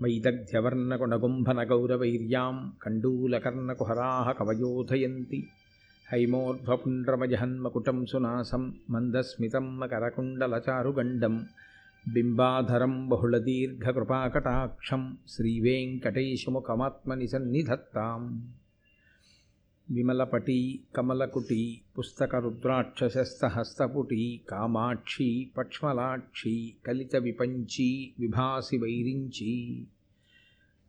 వైదగ్ధ్యవర్ణకుణగుంభనగౌరవైర్యాం కండూలకర్ణకుహరాः కవయోధయంతి. హైమోర్ధ్వపుండ్రమజహన్మకుటం సునాసం మందస్మితం మకరకుండలచారుగండం. బింబాధరం బహుళదీర్ఘకృపాకటాక్షం శ్రీవేంకటేశముఖమాత్మని సన్నిధత్తాం విమలపటీ కమలకుటీ పుస్తకరుద్రాక్షసస్తహస్తపుటీ కామాక్షి పక్ష్మలాక్షి కలిత విపంచీ విభాసి వైరించి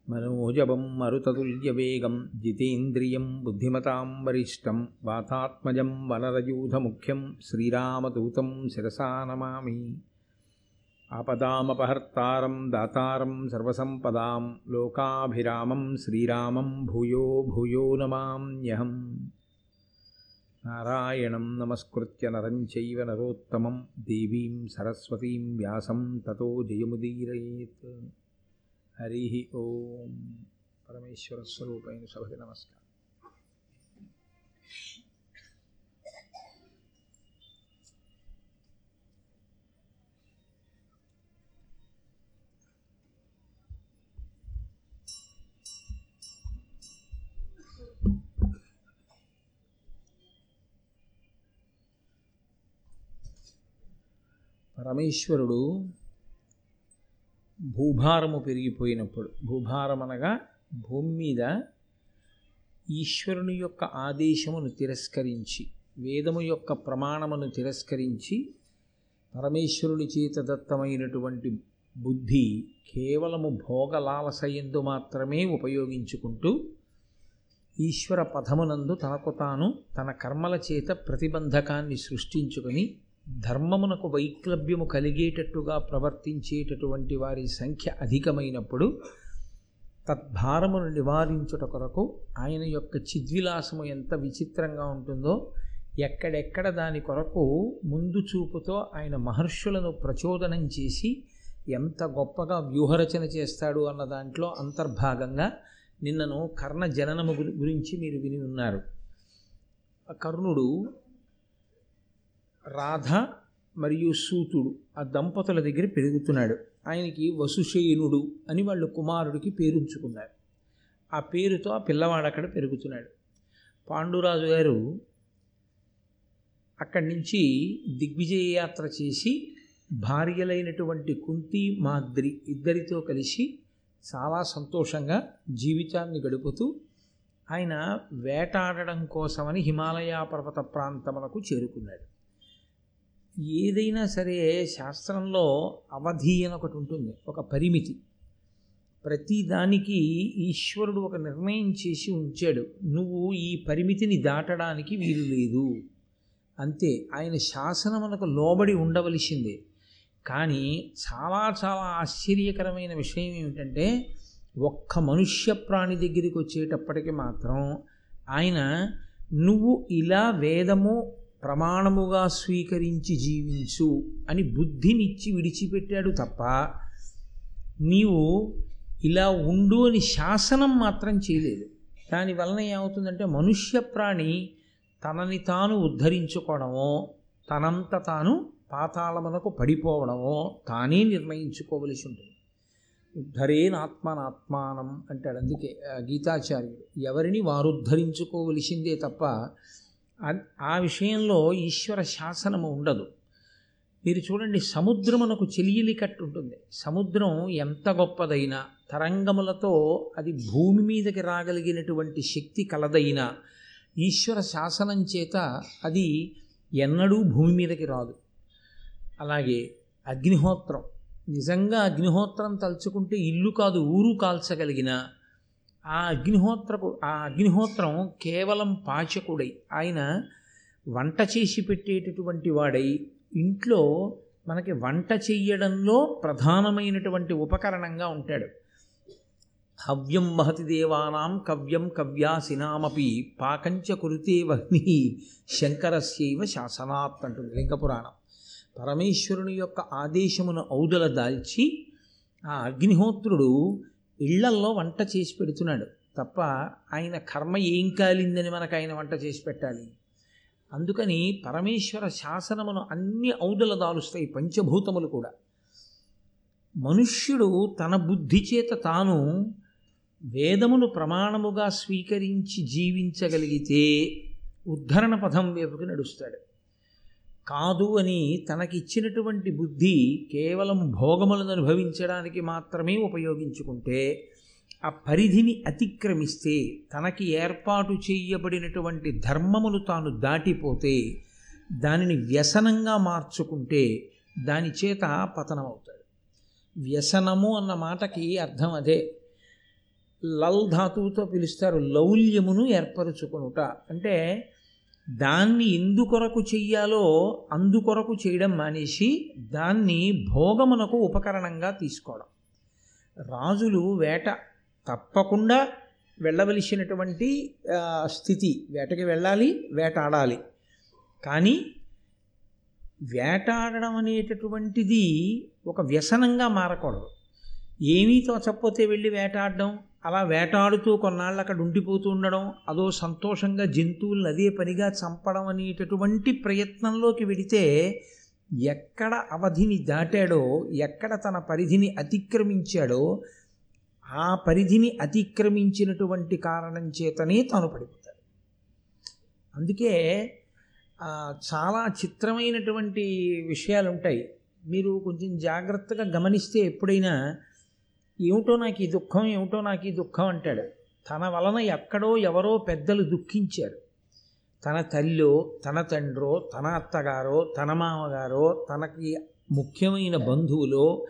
మనోజవం మరుతతుల్యవేగం జితేంద్రియం బుద్ధిమతాం వరిష్టం వాతాత్మజం వనరయూధముఖ్యం శ్రీరామదూతం శిరసా నమామి आपदामपहर्तारं दातारं सर्वसम्पदां लोकाभिरामं श्रीरामं भूयो भूयो नमाम्यहम् नारायणं नमस्कृत्य नरं चैव नरोत्तमं देवीं सरस्वतीं व्यासं ततो जयमुदीरयेत्। हरिः ॐ परमेश्वरस्वरूपेण सभते नमस्कारः। పరమేశ్వరుడు భూభారము పెరిగిపోయినప్పుడు భూభారం అనగా భూమి మీద ఈశ్వరుని యొక్క ఆదేశమును తిరస్కరించి వేదము యొక్క ప్రమాణమును తిరస్కరించి పరమేశ్వరుని చేత దత్తమైనటువంటి బుద్ధి కేవలము భోగలాలసయందు మాత్రమే ఉపయోగించుకుంటూ ఈశ్వర పథమునందు తనకు తాను తన కర్మల చేత ప్రతిబంధకాన్ని సృష్టించుకొని ధర్మమునకు వైక్లభ్యము కలిగేటట్టుగా ప్రవర్తించేటటువంటి వారి సంఖ్య అధికమైనప్పుడు తద్భారమును నివారించుట కొరకు ఆయన యొక్క చిద్విలాసము ఎంత విచిత్రంగా ఉంటుందో ఎక్కడెక్కడ దాని కొరకు ముందు చూపుతో ఆయన మహర్షులను ప్రచోదనం చేసి ఎంత గొప్పగా వ్యూహరచన చేస్తాడు అన్న దాంట్లో అంతర్భాగంగా నిన్నను కర్ణ జననము గురించి మీరు విని ఉన్నారు. కర్ణుడు రాధ మరియు సూతుడు ఆ దంపతుల దగ్గర పెరుగుతున్నాడు. ఆయనకి వసుశయనుడు అని వాళ్ళు కుమారుడికి పేరుంచుకున్నారు. ఆ పేరుతో ఆ పిల్లవాడు అక్కడ పెరుగుతున్నాడు. పాండురాజు గారు అక్కడి నుంచి దిగ్విజయ యాత్ర చేసి భార్యలైనటువంటి కుంతి మాద్రి ఇద్దరితో కలిసి చాలా సంతోషంగా జీవితాన్ని గడుపుతూ ఆయన వేటాడడం కోసమని హిమాలయ పర్వత ప్రాంతములకు చేరుకున్నాడు. ఏదైనా సరే శాస్త్రంలో అవధి అని ఒకటి ఉంటుంది ఒక పరిమితి. ప్రతి దానికి ఈశ్వరుడు ఒక నిర్ణయం చేసి ఉంచాడు నువ్వు ఈ పరిమితిని దాటడానికి వీలు లేదు. అంతే ఆయన శాసనమునకు లోబడి ఉండవలసిందే. కానీ చాలా చాలా ఆశ్చర్యకరమైన విషయం ఏమిటంటే ఒక్క మనుష్య ప్రాణి దగ్గరికి వచ్చేటప్పటికి మాత్రం ఆయన నువ్వు ఇలా వేదము ప్రమాణముగా స్వీకరించి జీవించు అని బుద్ధినిచ్చి విడిచిపెట్టాడు తప్ప నీవు ఇలా ఉండు అని శాసనం మాత్రం చేయలేదు. దానివలన ఏమవుతుందంటే మనుష్య ప్రాణి తనని తాను ఉద్ధరించుకోవడమో తనంత తాను పాతాళమునకు పడిపోవడమో తానే నిర్ణయించుకోవలసి ఉంటుంది. ఉద్ధరేనాత్మనాత్మానం అంటాడు. అందుకే గీతాచార్యుడు ఎవరిని వారు ఉద్ధరించుకోవలసిందే తప్ప ఆ విషయంలో ఈశ్వర శాసనము ఉండదు. మీరు చూడండి సముద్రమునకు చెలియలి కట్టు ఉంటుంది. సముద్రం ఎంత గొప్పదైనా తరంగములతో అది భూమి మీదకి రాగలిగినటువంటి శక్తి కలదైనా ఈశ్వర శాసనం చేత అది ఎన్నడూ భూమి మీదకి రాదు. అలాగే అగ్నిహోత్రం. నిజంగా అగ్నిహోత్రం తలుచుకుంటే ఇల్లు కాదు ఊరు కాల్చగలిగిన ఆ అగ్నిహోత్రకు ఆ అగ్నిహోత్రం కేవలం పాచకుడై ఆయన వంట చేసి పెట్టేటటువంటి వాడై ఇంట్లో మనకి వంట చెయ్యడంలో ప్రధానమైనటువంటి ఉపకరణంగా ఉంటాడు. హవ్యం మహతి దేవానాం కవ్యం కవ్యాసినామపి పాకంచ కురుతే వహ్ని శంకరస్యైవ శాసనాత్ అంటుంది లింగపురాణం. పరమేశ్వరుని యొక్క ఆదేశమును ఔదల దాల్చి ఆ అగ్నిహోత్రుడు ఇళ్ళల్లో వంట చేసి పెడుతున్నాడు. తప్ప ఆయన కర్మ ఏం కాలిందని మనకు ఆయన వంట చేసి పెట్టాలి. అందుకని పరమేశ్వర శాసనమును అన్ని ఔదల దాలుస్తాయి పంచభూతములు కూడా. మనుష్యుడు తన బుద్ధి చేత తాను వేదమును ప్రమాణముగా స్వీకరించి జీవించగలిగితే ఉద్ధరణ పదం వైపుకి నడుస్తాడు. కాదు అని తనకిచ్చినటువంటి బుద్ధి కేవలం భోగములను అనుభవించడానికి మాత్రమే ఉపయోగించుకుంటే ఆ పరిధిని అతిక్రమిస్తే తనకి ఏర్పాటు చేయబడినటువంటి ధర్మములు తాను దాటిపోతే దానిని వ్యసనంగా మార్చుకుంటే దాని చేత పతనమవుతాడు. వ్యసనము అన్న మాటకి అర్థం అదే. లల్ ధాతువుతో పిలుస్తారు లౌల్యమును ఏర్పరచుకునుట. అంటే దాన్ని ఎందుకొరకు చెయ్యాలో అందుకొరకు చేయడం మానేసి దాన్ని భోగమునకు ఉపకరణంగా తీసుకోవడం. రాజులు వేట తప్పకుండా వెళ్ళవలసినటువంటి స్థితి వేటకి వెళ్ళాలి వేటాడాలి. కానీ వేటాడడం అనేటటువంటిది ఒక వ్యసనంగా మారకూడదు. ఏమీ తోచకపోతే వెళ్ళి వేటాడడం? అలా వేటాడుతూ కొన్నాళ్ళు అక్కడ ఉండిపోతూ ఉండడం అదో సంతోషంగా జంతువులను అదే పనిగా చంపడం అనేటటువంటి ప్రయత్నంలోకి వెడితే ఎక్కడ అవధిని దాటాడో ఎక్కడ తన పరిధిని అతిక్రమించాడో ఆ పరిధిని అతిక్రమించినటువంటి కారణం చేతనే తాను పడిపోతాడు. అందుకే చాలా చిత్రమైనటువంటి విషయాలు ఉంటాయి మీరు కొంచెం జాగ్రత్తగా గమనిస్తే ఎప్పుడైనా ఏమిటో నాకు ఈ దుఃఖం ఏమిటో నాకు ఈ దుఃఖం అంటాడు. తన వలన ఎక్కడో ఎవరో పెద్దలు దుఃఖించారు. తన తల్లో తన తండ్రో తన అత్తగారో తన మామగారో తనకి ముఖ్యమైన బంధువులో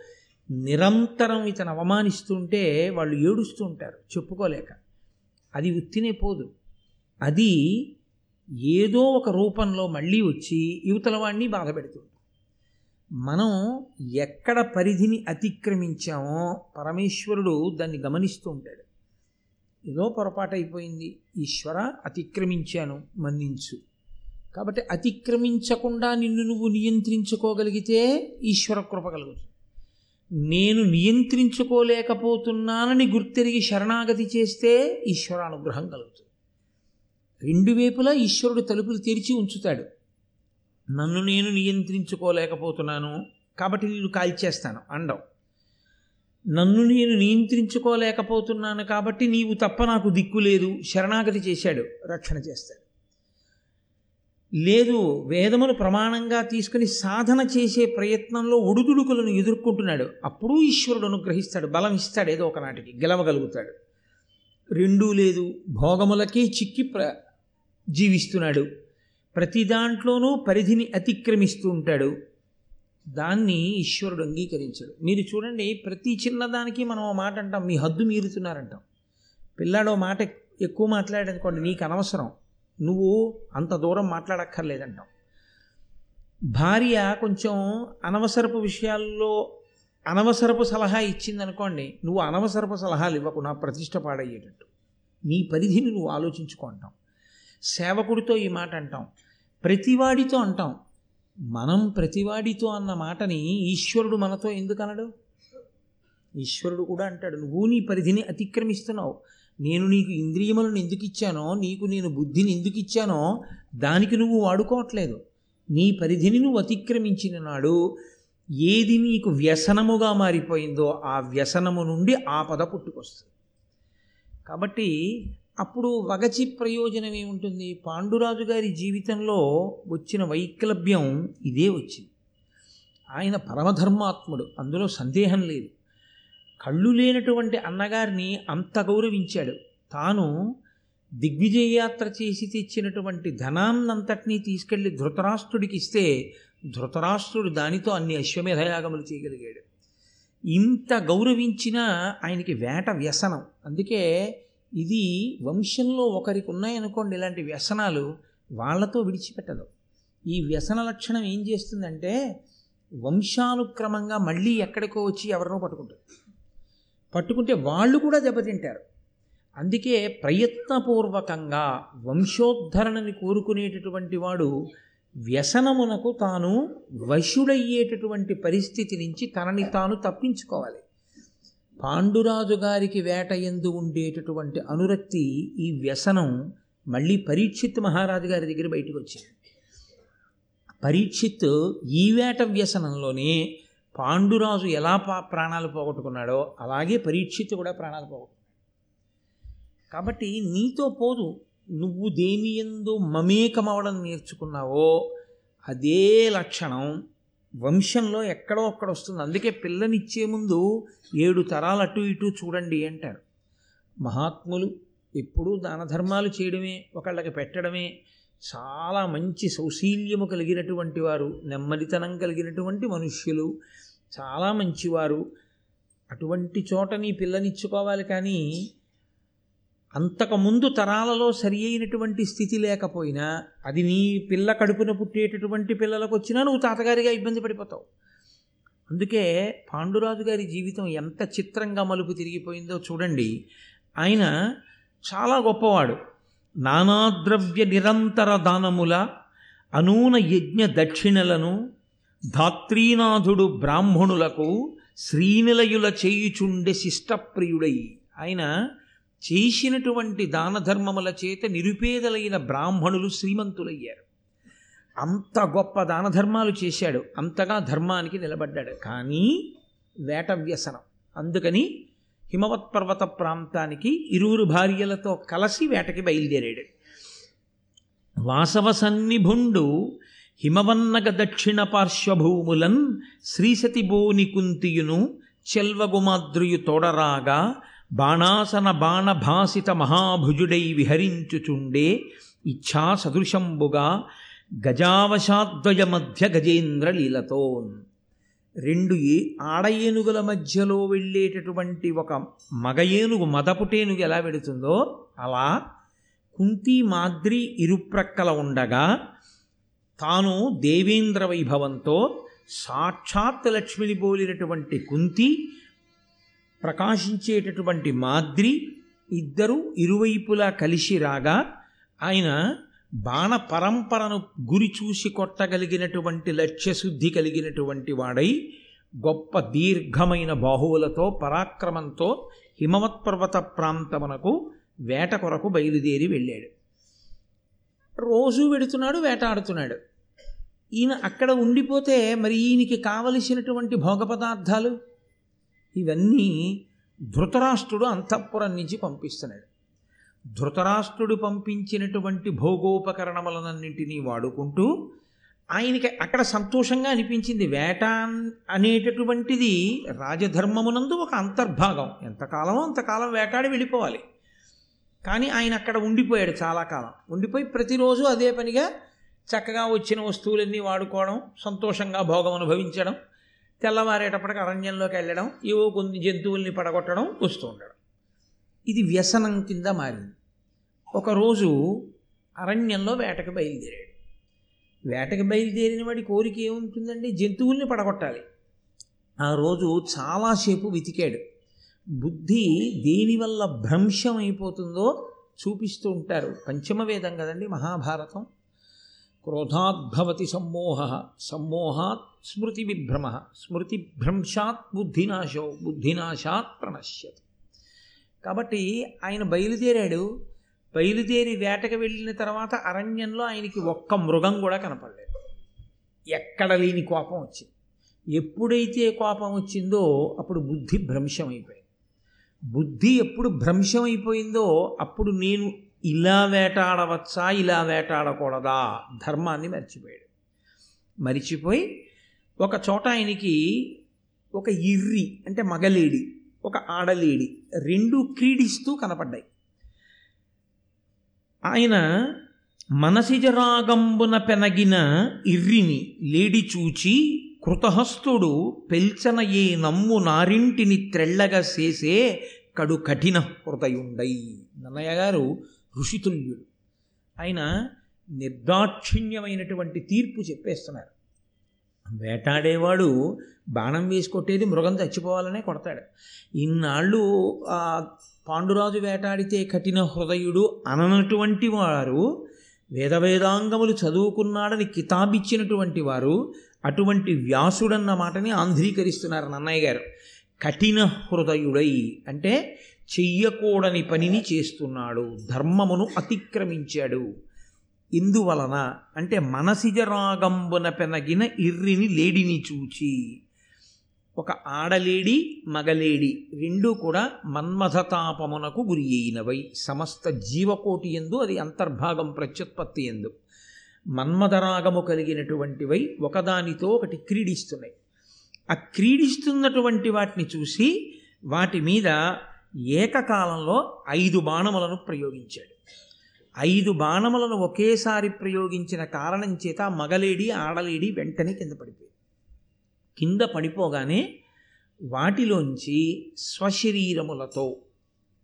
నిరంతరం ఇతను అవమానిస్తుంటే వాళ్ళు ఏడుస్తూ ఉంటారు చెప్పుకోలేక. అది ఉత్తినే పోదు. అది ఏదో ఒక రూపంలో మళ్ళీ వచ్చి యువతల వాడిని బాధ పెడుతుంది మనం ఎక్కడ పరిధిని అతిక్రమించామో పరమేశ్వరుడు దాన్ని గమనిస్తూ ఉంటాడు. ఏదో పొరపాటు అయిపోయింది ఈశ్వర అతిక్రమించాను మన్నించు. కాబట్టి అతిక్రమించకుండా నిన్ను నువ్వు నియంత్రించుకోగలిగితే ఈశ్వర కృప కలుగుతుంది. నేను నియంత్రించుకోలేకపోతున్నానని గుర్తెరిగి శరణాగతి చేస్తే ఈశ్వర అనుగ్రహం కలుగుతుంది. రెండు వైపులా ఈశ్వరుడు తలుపులు తెరిచి ఉంచుతాడు. నన్ను నేను నియంత్రించుకోలేకపోతున్నాను కాబట్టి నేను కాల్చేస్తాను అండం. నన్ను నేను నియంత్రించుకోలేకపోతున్నాను కాబట్టి నీవు తప్ప నాకు దిక్కు లేదు శరణాగతి చేశాడు రక్షణ చేస్తాడు. లేదు వేదమును ప్రమాణంగా తీసుకుని సాధన చేసే ప్రయత్నంలో ఒడుదుడుకులను ఎదుర్కొంటున్నాడు. అప్పుడు ఈశ్వరుడు అనుగ్రహిస్తాడు బలం ఇస్తాడు ఏదో ఒకనాటికి గెలవగలుగుతాడు. రెండూ లేదు భోగములకే చిక్కి ప్ర జీవిస్తున్నాడు. ప్రతి దాంట్లోనూ పరిధిని అతిక్రమిస్తూ ఉంటాడు దాన్ని ఈశ్వరుడు అంగీకరించాడు. మీరు చూడండి ప్రతి చిన్నదానికి మనం మాట అంటాం మీ హద్దు మీరుతున్నారంటాం. పిల్లాడో మాట ఎక్కువ మాట్లాడనుకోండి నీకు అనవసరం. నువ్వు అంత దూరం మాట్లాడక్కర్లేదంటాం. భార్య కొంచెం అనవసరపు విషయాల్లో అనవసరపు సలహా ఇచ్చిందనుకోండి నువ్వు అనవసరపు సలహాలు ఇవ్వకు నా ప్రతిష్ట పాడయ్యేటట్టు. నీ పరిధిని నువ్వు ఆలోచించుకుంటాం సేవకుడితో ఈ మాట అంటాం. ప్రతివాడితో అంటాం. మనం ప్రతివాడితో అన్న మాటని ఈశ్వరుడు మనతో ఎందుకు అనడు ఈశ్వరుడు కూడా అంటాడు నువ్వు నీ పరిధిని అతిక్రమిస్తున్నావు. నేను నీకు ఇంద్రియములను ఎందుకు ఇచ్చానో నీకు నేను బుద్ధిని ఎందుకు ఇచ్చానో దానికి నువ్వు వాడుకోవట్లేదు. నీ పరిధిని నువ్వు అతిక్రమించిన నాడు ఏది నీకు వ్యసనముగా మారిపోయిందో ఆ వ్యసనము నుండి ఆపద పుట్టుకొస్తుంది. కాబట్టి అప్పుడు వగచి ప్రయోజనం ఏముంటుంది పాండురాజు గారి జీవితంలో వచ్చిన వైక్లభ్యం ఇదే వచ్చింది. ఆయన పరమధర్మాత్ముడు అందులో సందేహం లేదు. కళ్ళు లేనటువంటి అన్నగారిని అంత గౌరవించాడు. తాను దిగ్విజయయాత్ర చేసి తెచ్చినటువంటి ధనాన్నంతటినీ తీసుకెళ్ళి ధృతరాష్ట్రుడికి ఇస్తే ధృతరాష్ట్రుడు దానితో అన్ని అశ్వమేధయాగములు చేయగలిగాడు. ఇంత గౌరవించినా ఆయనకి వేట వ్యసనం. అందుకే ఇది వంశంలో ఒకరికి ఉన్నాయనుకోండి ఇలాంటి వ్యసనాలు వాళ్ళతో విడిచిపెట్టదు. ఈ వ్యసన లక్షణం ఏం చేస్తుందంటే వంశానుక్రమంగా మళ్ళీ ఎక్కడికో వచ్చి ఎవరినో పట్టుకుంటుంది. పట్టుకుంటే వాళ్ళు కూడా దెబ్బతింటారు. అందుకే ప్రయత్నపూర్వకంగా వంశోద్ధరణని కోరుకునేటటువంటి వాడు వ్యసనమునకు తాను వశుడయ్యేటటువంటి పరిస్థితి నుంచి తనని తాను తప్పించుకోవాలి. పాండురాజు గారికి వేట ఎందు ఉండేటటువంటి అనురక్తి ఈ వ్యసనం మళ్ళీ పరీక్షిత్ మహారాజు గారి దగ్గర బయటకు వచ్చింది. పరీక్షిత్ ఈ వేట వ్యసనంలోనే పాండురాజు ఎలా పా ప్రాణాలు పోగొట్టుకున్నాడో అలాగే పరీక్షిత్ కూడా ప్రాణాలు పోగొట్టుకున్నాడు. కాబట్టి నీతో పోదు నువ్వు దేని ఎందు మమేకమవడం నేర్చుకున్నావో అదే లక్షణం వంశంలో ఎక్కడో అక్కడ వస్తుంది. అందుకే పిల్లనిచ్చే ముందు ఏడు తరాలు అటు ఇటు చూడండి అంటారు. మహాత్ములు ఎప్పుడూ దాన ధర్మాలు చేయడమే ఒకళ్ళకి పెట్టడమే చాలా మంచి సౌశీల్యము కలిగినటువంటి వారు నెమ్మదితనం కలిగినటువంటి మనుష్యులు చాలా మంచివారు. అటువంటి చోట నీ పిల్లనిచ్చుకోవాలి కానీ అంతకుముందు తరాలలో సరి అయినటువంటి స్థితి లేకపోయినా అది నీ పిల్ల కడుపున పుట్టేటటువంటి పిల్లలకు వచ్చినా నువ్వు తాతగారిగా ఇబ్బంది పడిపోతావు. అందుకే పాండురాజు గారి జీవితం ఎంత చిత్రంగా మలుపు తిరిగిపోయిందో చూడండి. ఆయన చాలా గొప్పవాడు. నానాద్రవ్య నిరంతర దానముల అనూన యజ్ఞ దక్షిణలను ధాత్రీనాథుడు బ్రాహ్మణులకు శ్రీనిలయుల చేయుచుండె శిష్టప్రియుడై. ఆయన చేసినటువంటి దాన ధర్మముల చేత నిరుపేదలైన బ్రాహ్మణులు శ్రీమంతులయ్యారు. అంత గొప్ప దాన ధర్మాలు చేశాడు. అంతగా ధర్మానికి నిలబడ్డాడు. కానీ వేట వ్యసనం. అందుకని హిమవత్ పర్వత ప్రాంతానికి ఇరువురు భార్యలతో కలిసి వేటకి బయలుదేరాడు. వాసవ సన్నిభుండు హిమవన్నగ దక్షిణ పార్శ్వభూములన్ శ్రీసతి బోని కుంతియును చెల్వగుమాద్రియు తోడరాగా బాణాసన బాణభాసిత మహాభుజుడై విహరించుచుండే ఇచ్ఛా సదృశంబుగా గజావశాద్వయ మధ్య గజేంద్ర లీలతోన్ రెండు ఆడ ఏనుగుల మధ్యలో వెళ్ళేటటువంటి ఒక మగ ఏనుగు మదపుటేనుగు ఎలా వెడుతుందో అలా కుంతి మాద్రి ఇరుప్రక్కల ఉండగా తాను దేవేంద్ర వైభవంతో సాక్షాత్ లక్ష్మిని పోలినటువంటి కుంతి ప్రకాశించేటటువంటి మాద్రి ఇద్దరు ఇరువైపులా కలిసి రాగా ఆయన బాణ పరంపరను గురి చూసి కొట్టగలిగినటువంటి లక్ష్యశుద్ధి కలిగినటువంటి వాడై గొప్ప దీర్ఘమైన బాహువులతో పరాక్రమంతో హిమవత్ పర్వత ప్రాంతమునకు వేట కొరకు బయలుదేరి వెళ్ళాడు. రోజు వెడుతున్నాడు వేటాడుతున్నాడు. ఈయన అక్కడ ఉండిపోతే మరి ఈయనకి కావలసినటువంటి భోగ పదార్థాలు ఇవన్నీ ధృతరాష్ట్రుడు అంతఃపురం నుంచి పంపిస్తున్నాడు. ధృతరాష్ట్రుడు పంపించినటువంటి భోగోపకరణములనన్నింటినీ వాడుకుంటూ ఆయనకి అక్కడ సంతోషంగా అనిపించింది. వేట అనేటటువంటిది రాజధర్మమునందు ఒక అంతర్భాగం. ఎంతకాలమో అంతకాలం వేటాడి వెళ్ళిపోవాలి. కానీ ఆయన అక్కడ ఉండిపోయాడు చాలా కాలం. ఉండిపోయి ప్రతిరోజు అదే పనిగా చక్కగా వచ్చిన వస్తువులన్నీ వాడుకోవడం సంతోషంగా భోగం అనుభవించడం తెల్లవారేటప్పటికి అరణ్యంలోకి వెళ్ళడం ఏవో కొన్ని జంతువుల్ని పడగొట్టడం వస్తూ ఉండడం. ఇది వ్యసనం కింద మారింది. ఒకరోజు అరణ్యంలో వేటకు బయలుదేరాడు. వేటకు బయలుదేరిన వాడి కోరిక ఏముంటుందండి? జంతువుల్ని పడగొట్టాలి. ఆ రోజు చాలాసేపు వెతికాడు. బుద్ధి దేనివల్ల భ్రంశం అయిపోతుందో చూపిస్తూ ఉంటారు. పంచమ వేదం కదండి మహాభారతం. క్రోధాద్భవతి సమ్మోహ సమ్మోహాత్ స్మృతి విభ్రమ స్మృతి భ్రంశాత్ బుద్ధినాశో బుద్ధినాశాత్ ప్రణశ్యతి కాబట్టి ఆయన బయలుదేరాడు. బయలుదేరి వేటకు వెళ్ళిన తర్వాత అరణ్యంలో ఆయనకి ఒక్క మృగం కూడా కనపడలేదు. ఎక్కడ లేని కోపం వచ్చింది. ఎప్పుడైతే కోపం వచ్చిందో అప్పుడు బుద్ధి భ్రంశం అయిపోయింది బుద్ధి ఎప్పుడు భ్రంశం అయిపోయిందో అప్పుడు నేను ఇలా వేటాడవచ్చా? ఇలా వేటాడకూడదా? ధర్మాన్ని మర్చిపోయాడు. మరిచిపోయి ఒక చోట ఆయనకి ఒక ఇర్రి అంటే మగలేడి ఒక ఆడలేడి రెండు క్రీడిస్తూ కనపడ్డాయి. ఆయన మనసిజరాగంబున పెనగిన ఇర్రిని లేడి చూచి కృతహస్తుడు పెల్చన ఏ నమ్ము నారింటిని త్రెళ్ళగా చేసే కడు కఠిన హృదయుండై. నన్నయ్య గారు ఋషితుల్యుడు ఆయన నిర్దాక్షిణ్యమైనటువంటి తీర్పు చెప్పేస్తున్నారు. వేటాడేవాడు బాణం వేసి కొట్టేది మృగం చచ్చిపోవాలనే కొడతాడు. ఇన్నాళ్ళు ఆ పాండురాజు వేటాడితే కఠిన హృదయుడు అననటువంటి వారు వేదవేదాంగములు చదువుకున్నాడని కితాబిచ్చినటువంటి వారు అటువంటి వ్యాసుడన్న మాటని ఆంధ్రీకరిస్తున్నారు నన్నయ్య గారు. కఠిన హృదయుడై అంటే చెయ్యకూడని పనిని చేస్తున్నాడు. ధర్మమును అతిక్రమించాడు. ఇందువలన అంటే మనసిజ రాగంబున పెనగిన ఇర్రిని లేడిని చూచి ఒక ఆడలేడి మగలేడి రెండూ కూడా మన్మథతాపమునకు గురి అయినవై. సమస్త జీవకోటి ఎందు అది అంతర్భాగం ప్రత్యుత్పత్తి ఎందు. మన్మథరాగము కలిగినటువంటివై ఒకదానితో ఒకటి క్రీడిస్తున్నాయి. ఆ క్రీడిస్తున్నటువంటి వాటిని చూసి వాటి మీద ఏకకాలంలో ఐదు బాణములను ప్రయోగించాడు. ఐదు బాణములను ఒకేసారి ప్రయోగించిన కారణం చేత మగలేడి ఆడలేడి వెంటనే కింద పడిపోయి కింద పడిపోగానే వాటిలోంచి స్వశరీరములతో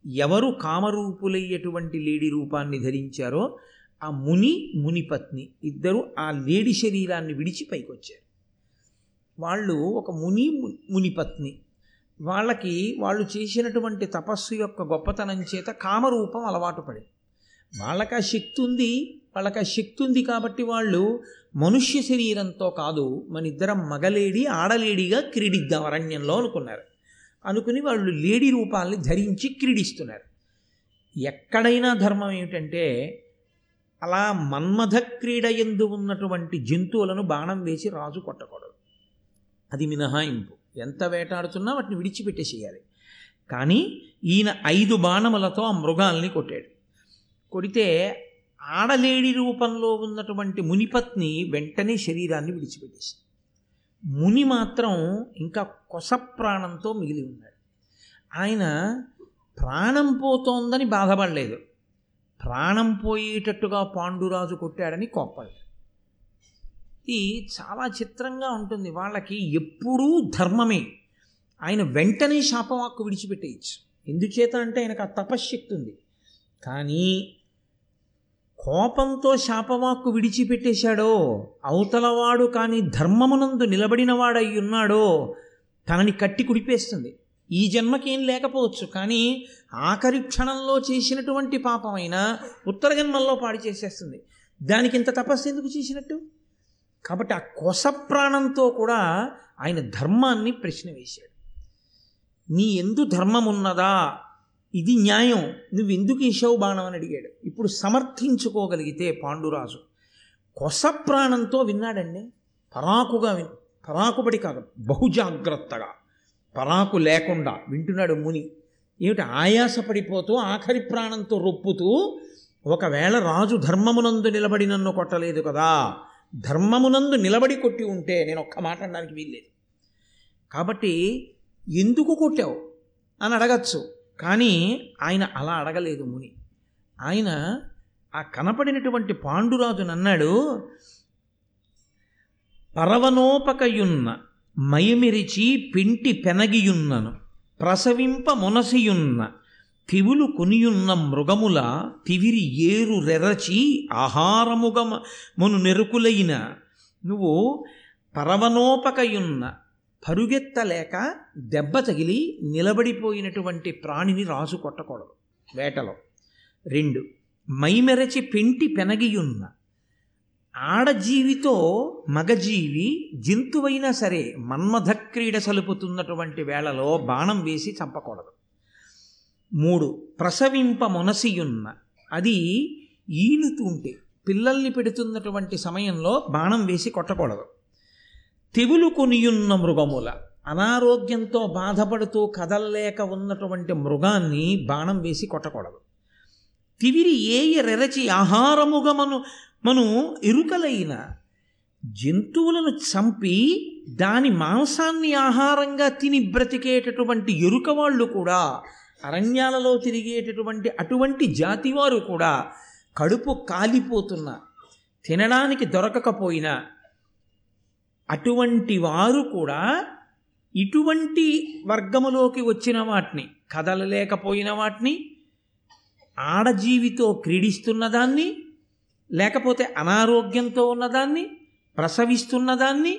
ఎవరు కామరూపులయ్యేటువంటి లేడి రూపాన్ని ధరించారో ఆ ముని మునిపత్ని ఇద్దరు ఆ లేడి శరీరాన్ని విడిచి పైకొచ్చారు. వాళ్ళు ఒక ముని మునిపత్ని వాళ్ళకి వాళ్ళు చేసినటువంటి తపస్సు యొక్క గొప్పతనం చేత కామరూపం అలవాటు పడింది. వాళ్ళకి ఆ శక్తి ఉంది వాళ్ళకి ఆ శక్తి ఉంది కాబట్టి వాళ్ళు మనుష్య శరీరంతో కాదు మన ఇద్దరం మగలేడి ఆడలేడిగా క్రీడిద్దాం అరణ్యంలో అనుకున్నారు. అనుకుని వాళ్ళు లేడీ రూపాల్ని ధరించి క్రీడిస్తున్నారు. ఎక్కడైనా ధర్మం ఏమిటంటే అలా మన్మథ క్రీడ ఎందు ఉన్నటువంటి జంతువులను బాణం వేసి రాజు కొట్టకూడదు. అది మినహాయింపు. ఎంత వేటాడుతున్నా వాటిని విడిచిపెట్టేసేయాలి. కానీ ఈయన ఐదు బాణములతో ఆ మృగాల్ని కొట్టాడు. కొడితే ఆడలేడి రూపంలో ఉన్నటువంటి మునిపత్ని వెంటనే శరీరాన్ని విడిచిపెట్టేసి ముని మాత్రం ఇంకా కొస ప్రాణంతో మిగిలి ఉన్నాడు. ఆయన ప్రాణం పోతోందని బాధపడలేదు. ప్రాణం పోయేటట్టుగా పాండురాజు కొట్టాడని కోప్పడలేదు. ఇది చాలా చిత్రంగా ఉంటుంది. వాళ్ళకి ఎప్పుడూ ధర్మమే. ఆయన వెంటనే శాపవాక్కు విడిచిపెట్టేయచ్చు. ఎందుచేత అంటే ఆయనకు ఆ తపశ్శక్తి ఉంది. కానీ కోపంతో శాపవాక్కు విడిచిపెట్టేశాడో అవతలవాడు కానీ ధర్మమునందు నిలబడినవాడై ఉన్నాడో తనని కట్టి కుడిపేస్తుంది. ఈ జన్మకేం లేకపోవచ్చు. కానీ ఆఖరి క్షణంలో చేసినటువంటి పాపమైన ఉత్తర జన్మల్లో పాడి చేసేస్తుంది. దానికి ఇంత తపస్సు ఎందుకు చేసినట్టు? కాబట్టి ఆ కొస ప్రాణంతో కూడా ఆయన ధర్మాన్ని ప్రశ్న వేశాడు. నీ ఎందు ధర్మం ఉన్నదా ఇది న్యాయం. నువ్వు ఎందుకు వేసావు బాణం అని అడిగాడు. ఇప్పుడు సమర్థించుకోగలిగితే పాండురాజు. కొస ప్రాణంతో విన్నాడండి. పరాకుగా విన్ పరాకుబడి కాదు బహుజాగ్రత్తగా. పరాకు లేకుండా వింటున్నాడు ముని. ఏమిటి? ఆయాసపడిపోతూ ఆఖరి ప్రాణంతో రొప్పుతూ ఒకవేళ రాజు ధర్మమునందు నిలబడి నన్ను కొట్టలేదు కదా ధర్మమునందు నిలబడి కొట్టి ఉంటే నేను ఒక్క మాట అనడానికి వీల్లేదు. కాబట్టి ఎందుకు కొట్టావు అని అడగచ్చు. కానీ ఆయన అలా అడగలేదు ముని. ఆయన ఆ కనపడినటువంటి పాండురాజును అన్నాడు పరవనోపకయున్న మయమిరిచి పింటి పెనగియున్నను ప్రసవింప మునసియున్న తివులు కొనియున్న మృగముల తివిరి ఏరు రెరచి ఆహారముగమ మును నెరుకులైన. నువ్వు పరవనోపకయున్న పరుగెత్తలేక దెబ్బ తగిలి నిలబడిపోయినటువంటి ప్రాణిని రాసు కొట్టకూడదు. వేటలో. రెండు. మైమెరచి పెంటి పెనగియున్న. ఆడజీవితో మగజీవి జంతువైనా సరే మన్మథ క్రీడ సలుపుతున్నటువంటి వేళలో బాణం వేసి చంపకూడదు. మూడు ప్రసవింప మొనసియున్న. అది ఈనుతుంటే పిల్లల్ని పెడుతున్నటువంటి సమయంలో బాణం వేసి కొట్టకూడదు. తెగులు కొనియున్న మృగముల అనారోగ్యంతో బాధపడుతూ కదల్లేక ఉన్నటువంటి మృగాన్ని బాణం వేసి కొట్టకూడదు. తివిరి ఏయ రెరచి ఆహారముగా మను మను ఎరుకలైన జంతువులను చంపి దాని మాంసాన్ని ఆహారంగా తిని బ్రతికేటటువంటి ఎరుక వాళ్ళు కూడా అరణ్యాలలో తిరిగేటటువంటి అటువంటి జాతివారు కూడా కడుపు కాలిపోతున్నా తినడానికి దొరకకపోయినా అటువంటి వారు కూడా ఇటువంటి వర్గములోకి వచ్చిన వాటిని కదలలేకపోయిన వాటిని ఆడజీవితో క్రీడిస్తున్న దాన్ని లేకపోతే అనారోగ్యంతో ఉన్నదాన్ని ప్రసవిస్తున్నదాన్ని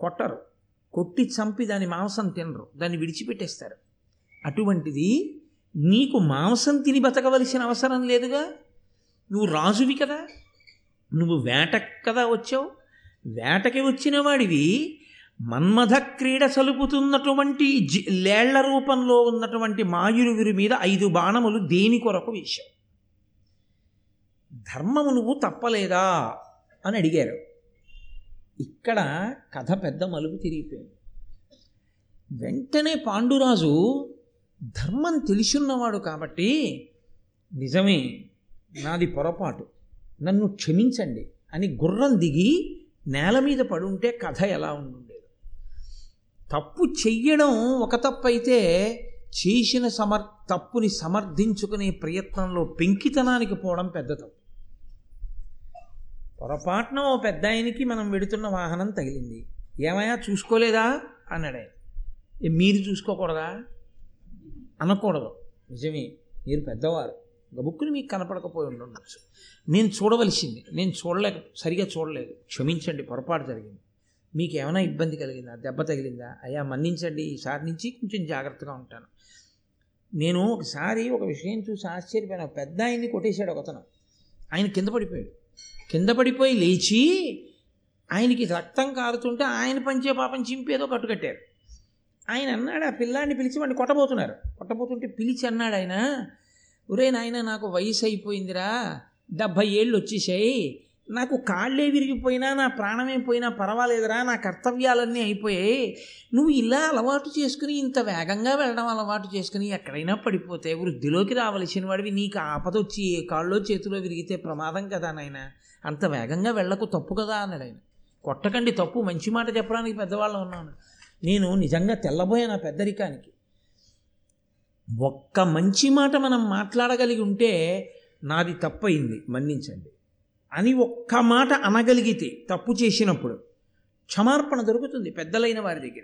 కొట్టరు. కొట్టి చంపి దాని మాంసం తినరు. దాన్ని విడిచిపెట్టేస్తారు. అటువంటిది నీకు మాంసం తిని బతకవలసిన అవసరం లేదుగా? నువ్వు రాజువి కదా. నువ్వు వేట కదా వచ్చావు. వేటకి వచ్చిన వాడివి మన్మథ క్రీడ సలుపుతున్నటువంటి జి- లేళ్ళ రూపంలో ఉన్నటువంటి మాయురువురి మీద ఐదు బాణములు దేని కొరకు వేశావు? ధర్మము నువ్వు తప్పలేదా? అని అడిగారు. ఇక్కడ కథ పెద్ద మలుపు తిరిగిపోయింది. వెంటనే పాండురాజు ధర్మం తెలిసున్నవాడు కాబట్టి నిజమే నాది పొరపాటు. నన్ను క్షమించండి అని గుర్రం దిగి నేల మీద పడుంటే కథ ఎలా ఉండుండేది. తప్పు చెయ్యడం ఒక తప్పు అయితే చేసిన సమర్ తప్పుని సమర్థించుకునే ప్రయత్నంలో పెంకితనానికి పోవడం పెద్ద తప్పు. పొరపాటున ఓ పెద్ద ఆయనకి మనం వెడుతున్న వాహనం తగిలింది. ఏమయ్యా చూసుకోలేదా? అన్నాడు ఆయన మీరు చూసుకోకూడదా? అనకూడదు. నిజమే. మీరు పెద్దవారు. గబుక్కుని మీకు కనపడకపోయి ఉండొచ్చు. నేను చూడవలసింది. నేను చూడలేక సరిగా చూడలేదు. క్షమించండి పొరపాటు జరిగింది. మీకు ఏమైనా ఇబ్బంది కలిగిందా? దెబ్బ తగిలిందా? అయ్యా మన్నించండి. ఈసారి నుంచి కొంచెం జాగ్రత్తగా ఉంటాను. నేను ఒకసారి ఒక విషయం చూసి ఆశ్చర్యపోయిన. పెద్ద ఆయన్ని కొట్టేశాడు ఒకతను. ఆయన కింద పడిపోయాడు. కింద పడిపోయి లేచి ఆయనకి రక్తం కారుతుంటే ఆయన పంచే పాపం చింపేదో కట్టుకట్టారు. ఆయన అన్నాడు ఆ పిల్లాడిని పిలిచి వాడిని కొట్టబోతున్నారు. కొట్టబోతుంటే పిలిచి అన్నాడు ఆయన ఒరే నాయన నాకు వయసు అయిపోయిందిరా డెబ్భై ఏళ్ళు వచ్చేసాయి. నాకు కాళ్ళే విరిగిపోయినా నా ప్రాణమే పోయినా పర్వాలేదురా నా కర్తవ్యాలన్నీ అయిపోయాయి. నువ్వు ఇలా అలవాటు చేసుకుని ఇంత వేగంగా వెళ్ళడం అలవాటు చేసుకుని ఎక్కడైనా పడిపోతే వృద్ధిలోకి రావలసిన వాడివి. నీకు ఆపద వచ్చి ఏ కాళ్ళలో చేతిలో విరిగితే ప్రమాదం కదా నాయన. అంత వేగంగా వెళ్ళకు తప్పు కదా అన్నాడు ఆయన. కొట్టకండి తప్పు మంచి మాట చెప్పడానికి పెద్దవాళ్ళు ఉన్నాను నేను నిజంగా తెల్లబోయే నా పెద్దరికానికి. ఒక్క మంచి మాట మనం మాట్లాడగలిగి ఉంటే నాది తప్పయింది మన్నించండి. అని ఒక్క మాట అనగలిగితే తప్పు చేసినప్పుడు క్షమార్పణ దొరుకుతుంది పెద్దలైన వారి దగ్గర.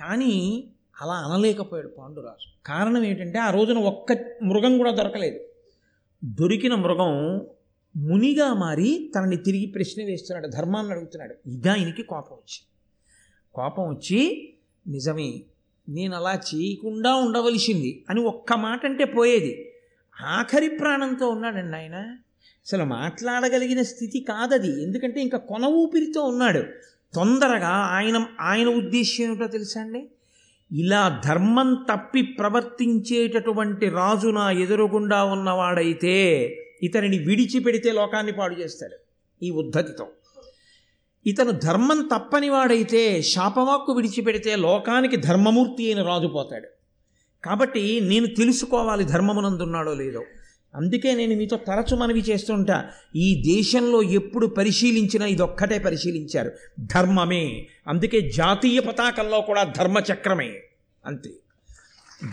కానీ అలా అనలేకపోయాడు పాండురాజు. కారణం ఏంటంటే ఆ రోజున ఒక్క మృగం కూడా దొరకలేదు. దొరికిన మృగం మునిగా మారి తనని తిరిగి ప్రశ్న వేస్తున్నాడు ధర్మాన్ని అడుగుతున్నాడు. ఇదా ఆయనకి కోపం వచ్చింది. కోపం వచ్చి నిజమే నేను అలా చేయకుండా ఉండవలసింది అని ఒక్క మాట అంటే పోయేది. ఆఖరి ప్రాణంతో ఉన్నాడండి ఆయన. అసలు మాట్లాడగలిగిన స్థితి కాదది. ఎందుకంటే ఇంకా కొన ఊపిరితో ఉన్నాడు. తొందరగా ఆయన ఆయన ఉద్దేశం ఏమిటో తెలుసా అండి? ఇలా ధర్మం తప్పి ప్రవర్తించేటటువంటి రాజు నా ఎదురుగుండా ఉన్నవాడైతే ఇతనిని విడిచిపెడితే లోకాన్ని పాడు చేస్తాడు ఈ ఉద్ధతితో. ఇతను ధర్మం తప్పని వాడైతే శాపవాక్కు విడిచిపెడితే లోకానికి ధర్మమూర్తి అయిన రాజు పోతాడు. కాబట్టి నేను తెలుసుకోవాలి ధర్మమునందున్నాడో లేదో. అందుకే నేను మీతో తరచు మనవి చేస్తుంటా. ఈ దేశంలో ఎప్పుడు పరిశీలించినా ఇదొక్కటే పరిశీలించారు. ధర్మమే. అందుకే జాతీయ పతాకంలో కూడా ధర్మచక్రమే. అంతే.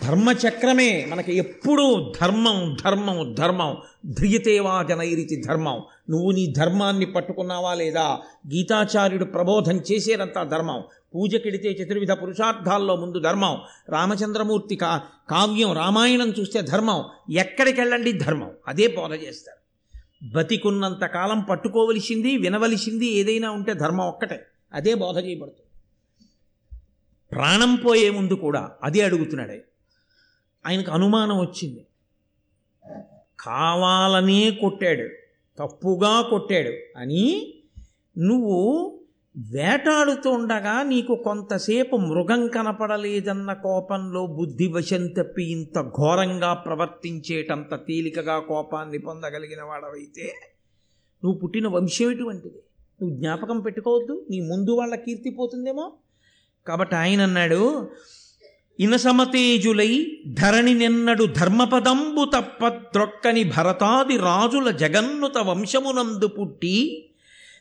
ధర్మచక్రమే. మనకి ఎప్పుడూ ధర్మం ధర్మం ధర్మం ధ్రియతేవా జనైరితి ధర్మం. నువ్వు నీ ధర్మాన్ని పట్టుకున్నావా లేదా? గీతాచార్యుడు ప్రబోధం చేసేదంతా ధర్మం. పూజకెడితే చతుర్విధ పురుషార్థాల్లో ముందు ధర్మం. రామచంద్రమూర్తి కా కావ్యం రామాయణం చూస్తే ధర్మం. ఎక్కడికెళ్ళండి? ధర్మం. అదే బోధ చేస్తారు. బతికున్నంత కాలం పట్టుకోవలసింది వినవలసింది ఏదైనా ఉంటే ధర్మం ఒక్కటే. అదే బోధ చేయబడుతుంది. ప్రాణం పోయే ముందు కూడా అదే అడుగుతున్నాడే ఆయనకు అనుమానం వచ్చింది. కావాలనే కొట్టాడు. తప్పుగా కొట్టాడు. అని నువ్వు వేటాడుతుండగా నీకు కొంతసేపు మృగం కనపడలేదన్న కోపంలో బుద్ధి వశం తప్పి ఇంత ఘోరంగా ప్రవర్తించేటంత తేలికగా కోపాన్ని పొందగలిగిన వాడవైతే నువ్వు పుట్టిన వంశం ఎటువంటిది నువ్వు జ్ఞాపకం పెట్టుకోవద్దు. నీ ముందు వాళ్ళ కీర్తి పోతుందేమో? కాబట్టి ఆయన అన్నాడు ఇనసమతేజులై ధరణి నిన్నడు ధర్మపదంబు తప్ప ద్రొక్కని భరతాది రాజుల జగన్నుత వంశమునందు పుట్టి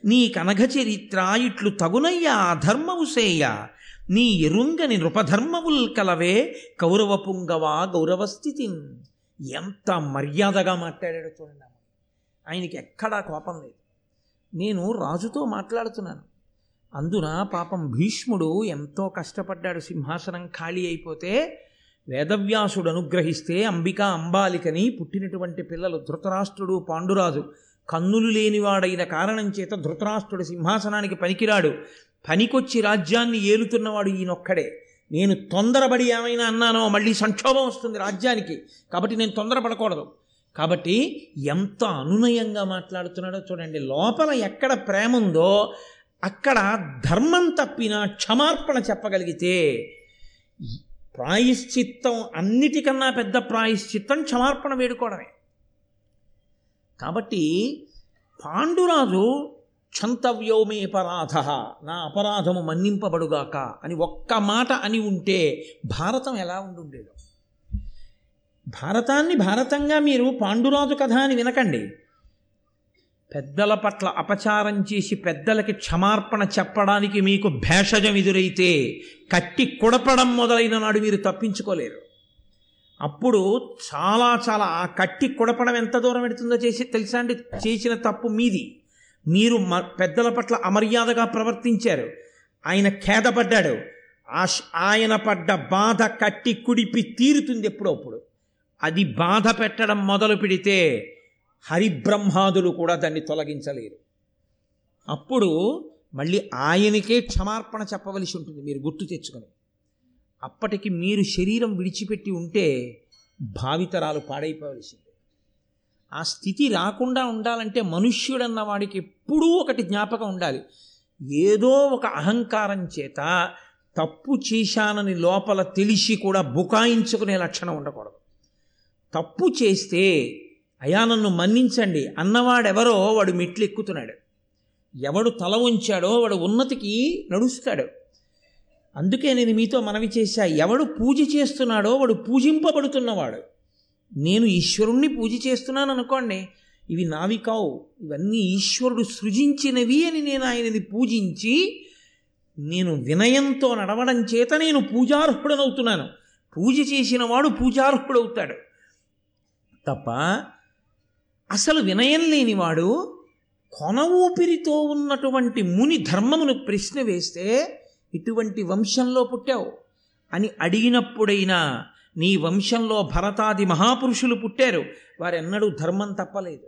నీ కనఘ చరిత్ర ఇట్లు తగునయ్యా అధర్మము సేయ. నీ ఎరుంగని నృపధర్మవుల్ కలవే కౌరవ పుంగవా గౌరవస్థితి ఎంత మర్యాదగా మాట్లాడాడు చూడండి ఆయనకి ఎక్కడా కోపం లేదు. నేను రాజుతో మాట్లాడుతున్నాను. అందున పాపం భీష్ముడు ఎంతో కష్టపడ్డాడు సింహాసనం ఖాళీ అయిపోతే వేదవ్యాసుడు అనుగ్రహిస్తే అంబిక అంబాలికని పుట్టినటువంటి పిల్లలు ధృతరాష్ట్రుడు పాండురాజు. కన్నులు లేనివాడైన కారణం చేత ధృతరాష్ట్రుడు సింహాసనానికి పనికిరాడు. పనికొచ్చి రాజ్యాన్ని ఏలుతున్నవాడు ఈయనొక్కడే. నేను తొందరపడి ఏమైనా అన్నానో మళ్ళీ సంక్షోభం వస్తుంది రాజ్యానికి. కాబట్టి నేను తొందరపడకూడదు. కాబట్టి ఎంత అనునయంగా మాట్లాడుతున్నాడో చూడండి. లోపల ఎక్కడ ప్రేమ ఉందో అక్కడ ధర్మం తప్పిన క్షమార్పణ చెప్పగలిగితే ప్రాయశ్చిత్తం అన్నిటికన్నా పెద్ద ప్రాయశ్చిత్తం క్షమార్పణ వేడుకోవడమే. కాబట్టి పాండురాజు క్షంతవ్యోమే నా అపరాధము మన్నింపబడుగాక అని ఒక్క మాట అని ఉంటే భారతం ఎలా ఉండుండేదో. భారతాన్ని భారతంగా మీరు పాండురాజు కథ అని వినకండి. పెద్దల పట్ల అపచారం చేసి పెద్దలకి క్షమార్పణ చెప్పడానికి మీకు భేషజం ఎదురైతే కట్టి కుడపడం మొదలైన నాడు మీరు తప్పించుకోలేరు. అప్పుడు చాలా చాలా ఆ కట్టి కుడపడం ఎంత దూరం పెడుతుందో చేసి తెలుసా అండి? చేసిన తప్పు మీది. మీరు మ పెద్దల పట్ల అమర్యాదగా ప్రవర్తించారు. ఆయన ఖేదపడ్డాడు. ఆ ఆయన పడ్డ బాధ కట్టి కుడిపి తీరుతుంది ఎప్పుడప్పుడు అది బాధ పెట్టడం మొదలు పెడితే హరిబ్రహ్మాదులు కూడా దాన్ని తొలగించలేరు. అప్పుడు మళ్ళీ ఆయనకే క్షమార్పణ చెప్పవలసి ఉంటుంది మీరు గుర్తు తెచ్చుకొని. అప్పటికి మీరు శరీరం విడిచిపెట్టి ఉంటే భావితరాలు పాడైపోవలసింది. ఆ స్థితి రాకుండా ఉండాలంటే మనుష్యుడన్న వాడికి ఎప్పుడూ ఒకటి జ్ఞాపకం ఉండాలి. ఏదో ఒక అహంకారం చేత తప్పు చేశానని లోపల తెలిసి కూడా బుకాయించుకునే లక్షణం ఉండకూడదు. తప్పు చేస్తే అయా నన్ను మన్నించండి. అన్నవాడెవరో వాడు మెట్లు ఎక్కుతున్నాడు ఎవడు తల ఉంచాడో వాడు ఉన్నతికి నడుస్తాడు. అందుకే నేను మీతో మనవి చేశా ఎవడు పూజ చేస్తున్నాడో వాడు పూజింపబడుతున్నవాడు. నేను ఈశ్వరుణ్ణి పూజ చేస్తున్నాను అనుకోండి ఇవి నావి కావు. ఇవన్నీ ఈశ్వరుడు సృజించినవి అని నేను ఆయనని పూజించి నేను వినయంతో నడవడం చేత నేను పూజార్హుడనవుతున్నాను. పూజ చేసిన వాడు పూజార్హుడవుతాడు. తప్ప అసలు వినయం లేనివాడు కొన ఊపిరితో ఉన్నటువంటి ముని ధర్మమును ప్రశ్న వేస్తే ఇటువంటి వంశంలో పుట్టావు? అని అడిగినప్పుడైనా నీ వంశంలో భరతాది మహాపురుషులు పుట్టారు. వారెన్నడూ ధర్మం తప్పలేదు.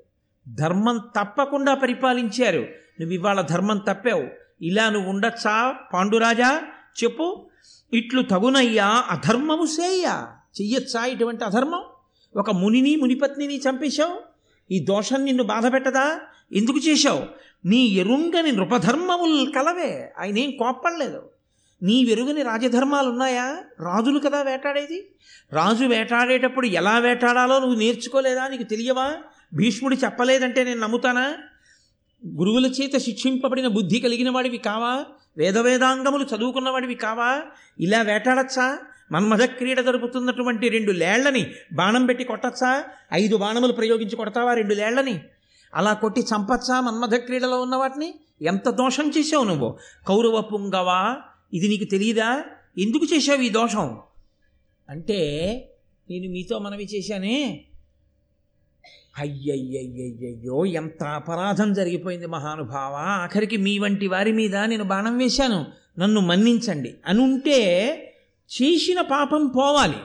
ధర్మం తప్పకుండా పరిపాలించారు. నువ్వు ఇవాళ ధర్మం తప్పావు. ఇలా నువ్వు ఉండొచ్చా? పాండురాజా చెప్పు. ఇట్లు తగునయ్యా అధర్మము సేయ చెయ్యొచ్చా ఇటువంటి అధర్మం? ఒక మునిని మునిపత్నిని చంపేశావు? ఈ దోషం నిన్ను బాధ పెట్టదా ఎందుకు చేశావు? నీ ఎరుంగని నృపధర్మములు కలవే. ఆయన ఏం కోప్పడలేదు. నీ వెరుగని రాజధర్మాలు ఉన్నాయా రాజులు కదా వేటాడేది? రాజు వేటాడేటప్పుడు ఎలా వేటాడాలో నువ్వు నేర్చుకోలేదా? నీకు తెలియవా? భీష్ముడు చెప్పలేదంటే నేను నమ్ముతానా? గురువుల చేత శిక్షింపబడిన బుద్ధి కలిగిన వాడివి కావా? వేదవేదాంగములు చదువుకున్న వాడివి కావా? ఇలా వేటాడచ్చా? మన్మథ క్రీడ జరుపుతున్నటువంటి రెండు లేళ్ళని బాణం పెట్టి కొట్టచ్చా? ఐదు బాణములు ప్రయోగించి కొడతావా రెండు లేళ్ళని అలా కొట్టి చంపచ్చా మన్మథ క్రీడలో ఉన్న వాటిని? ఎంత దోషం చేసావు నువ్వు? కౌరవ పుంగవా ఇది నీకు తెలియదా ఎందుకు చేసావు ఈ దోషం? అంటే నేను మీతో మనవి చేశానే. అయ్యయ్యయ్యయ్యో ఎంత అపరాధం జరిగిపోయింది మహానుభావ. ఆఖరికి మీ వంటి వారి మీద నేను బాణం వేశాను. నన్ను మన్నించండి. అని ఉంటే చేసిన పాపం పోవాలి.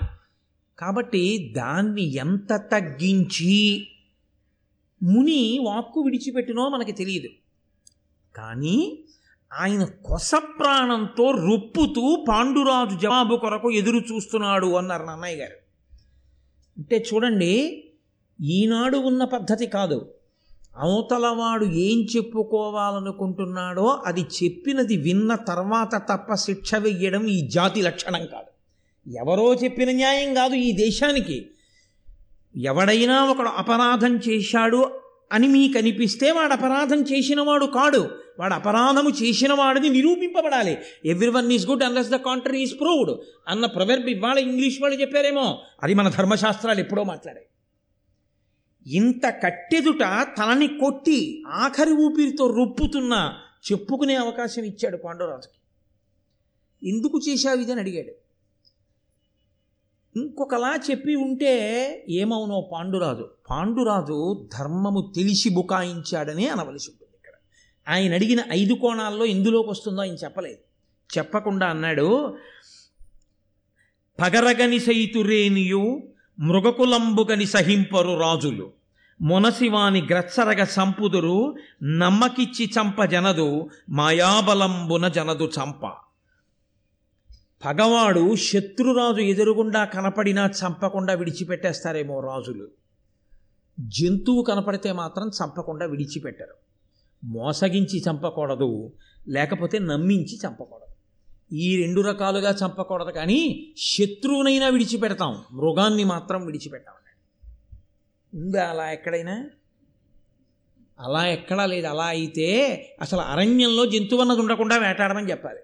కాబట్టి దాన్ని ఎంత తగ్గించి ముని వాక్కు విడిచిపెట్టినో మనకి తెలియదు. కానీ ఆయన కొస ప్రాణంతో రొప్పుతూ పాండురాజు జవాబు కొరకు ఎదురు చూస్తున్నాడు అన్నారు నాన్నయ్య గారు. అంటే చూడండి ఈనాడు ఉన్న పద్ధతి కాదు. అవతలవాడు ఏం చెప్పుకోవాలనుకుంటున్నాడో అది చెప్పినది విన్న తర్వాత తప్ప శిక్ష వెయ్యడం ఈ జాతి లక్షణం కాదు. ఎవరో చెప్పిన న్యాయం కాదు ఈ దేశానికి. ఎవడైనా ఒకడు అపరాధం చేశాడు అని మీకు అనిపిస్తే వాడు అపరాధం చేసినవాడు కాడు. వాడు అపరాధము చేసినవాడిని నిరూపింపబడాలి. Everyone is good unless the contrary is proved అన్న ప్రవర్బ్ ఇవాళ ఇంగ్లీష్ వాళ్ళు చెప్పారేమో. అది మన ధర్మశాస్త్రాలు ఎప్పుడో మాట్లాడాయి. ఇంత కట్టెదుట తనని కొట్టి ఆఖరి ఊపిరితో రొప్పుతున్న చెప్పుకునే అవకాశం ఇచ్చాడు పాండవరాజుకి. ఎందుకు చేశావు ఇదని అడిగాడు. ఇంకొకలా చెప్పి ఉంటే ఏమవునో పాండురాజు. పాండురాజు ధర్మము తెలిసి బుకాయించాడనే అనవలసి ఉంటుంది ఇక్కడ. ఆయన అడిగిన ఐదు కోణాల్లో ఎందులోకి వస్తుందో ఆయన చెప్పలేదు. చెప్పకుండా అన్నాడు పగరగని సైతురేనియు మృగకులంబుగని సహింపరు రాజులు. మునసివాని గ్రత్సరగ సంపుదురు నమ్మకిచ్చి చంప జనదు మాయాబలంబున జనదు చంప. పగవాడు శత్రురాజు ఎదురుగుండా కనపడినా చంపకుండా విడిచిపెట్టేస్తారేమో రాజులు. జంతువు కనపడితే మాత్రం చంపకుండా విడిచిపెట్టరు. మోసగించి చంపకూడదు లేకపోతే నమ్మించి చంపకూడదు. ఈ రెండు రకాలుగా చంపకూడదు కానీ శత్రువునైనా విడిచిపెడతాం. మృగాన్ని మాత్రం విడిచిపెట్టాం. ఉందా అలా ఎక్కడైనా? అలా ఎక్కడా లేదు. అలా అయితే అసలు అరణ్యంలో జంతువు అన్నది ఉండకుండా వేటాడమని చెప్పాలి.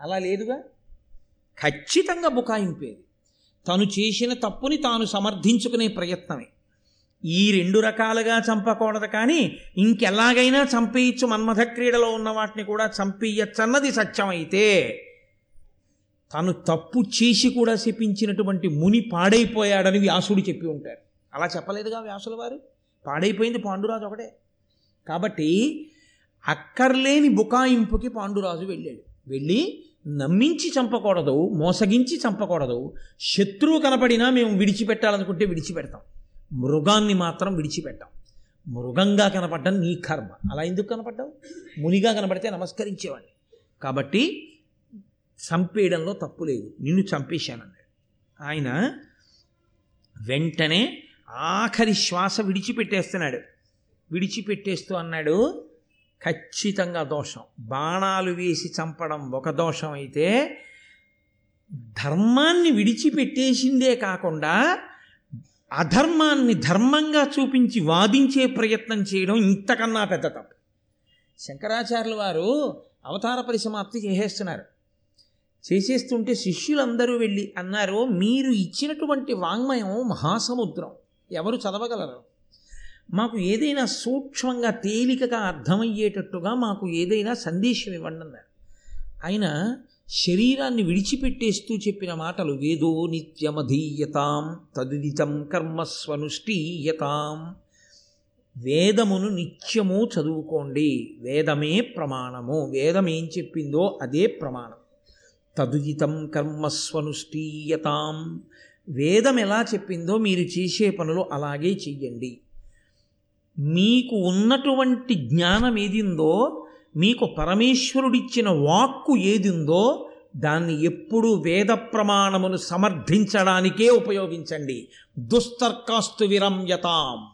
అలా లేదుగా? ఖచ్చితంగా బుకాయింపేది. తను చేసిన తప్పుని తాను సమర్థించుకునే ప్రయత్నమే. ఈ రెండు రకాలుగా చంపకూడదు కానీ ఇంకెలాగైనా చంపేయచ్చు మన్మథ క్రీడలో ఉన్న వాటిని కూడా చంపేయచ్చన్నది సత్యమైతే. తను తప్పు చేసి కూడా శపించినటువంటి ముని పాడైపోయాడని వ్యాసుడు చెప్పి ఉంటారు అలా చెప్పలేదుగా వ్యాసుల వారు? పాడైపోయింది పాండురాజు ఒకటే. కాబట్టి అక్కర్లేని బుకాయింపుకి పాండురాజు వెళ్ళాడు. వెళ్ళి నమ్మించి చంపకూడదు మోసగించి చంపకూడదు శత్రువు కనపడినా మేము విడిచిపెట్టాలనుకుంటే విడిచిపెడతాం. మృగాన్ని మాత్రం విడిచిపెట్టాం. మృగంగా కనపడ్డం నీ కర్మ. అలా ఎందుకు కనపడ్డావు? మునిగా కనపడితే నమస్కరించేవాడిని. కాబట్టి చంపేయడంలో తప్పు లేదు. నిన్ను చంపేశానన్నాడు. ఆయన వెంటనే ఆఖరి శ్వాస విడిచిపెట్టేస్తున్నాడు. విడిచిపెట్టేస్తూ అన్నాడు ఖచ్చితంగా దోషం. బాణాలు వేసి చంపడం ఒక దోషం అయితే ధర్మాన్ని విడిచిపెట్టేసిందే కాకుండా అధర్మాన్ని ధర్మంగా చూపించి వాదించే ప్రయత్నం చేయడం ఇంతకన్నా పెద్ద తప్పు. శంకరాచార్యుల వారు అవతార పరిసమాప్తి చేసేస్తున్నారు. చేసేస్తుంటే శిష్యులందరూ వెళ్ళి అన్నారు మీరు ఇచ్చినటువంటి వాంగ్మయం మహాసముద్రం. ఎవరు చదవగలరు? మాకు ఏదైనా సూక్ష్మంగా తేలికగా అర్థమయ్యేటట్టుగా మాకు ఏదైనా సందేశం ఇవ్వండి అన్నారు. ఆయన శరీరాన్ని విడిచిపెట్టేస్తూ చెప్పిన మాటలు వేదో నిత్యమధీయతాం తదుదితం కర్మస్వనుష్ఠీయతాం. వేదమును నిత్యము చదువుకోండి వేదమే ప్రమాణము వేదం ఏం చెప్పిందో అదే ప్రమాణం. తదుదితం కర్మస్వనుష్ఠీయతాం. వేదం ఎలా చెప్పిందో మీరు చేసే పనులు అలాగే చెయ్యండి. మీకు ఉన్నటువంటి జ్ఞానం ఏదిందో మీకు పరమేశ్వరుడిచ్చిన వాక్కు ఏదిందో దాన్ని ఎప్పుడు వేద ప్రమాణమును సమర్థించడానికే ఉపయోగించండి. దుస్తర్కాస్తు విరమ్యతాం.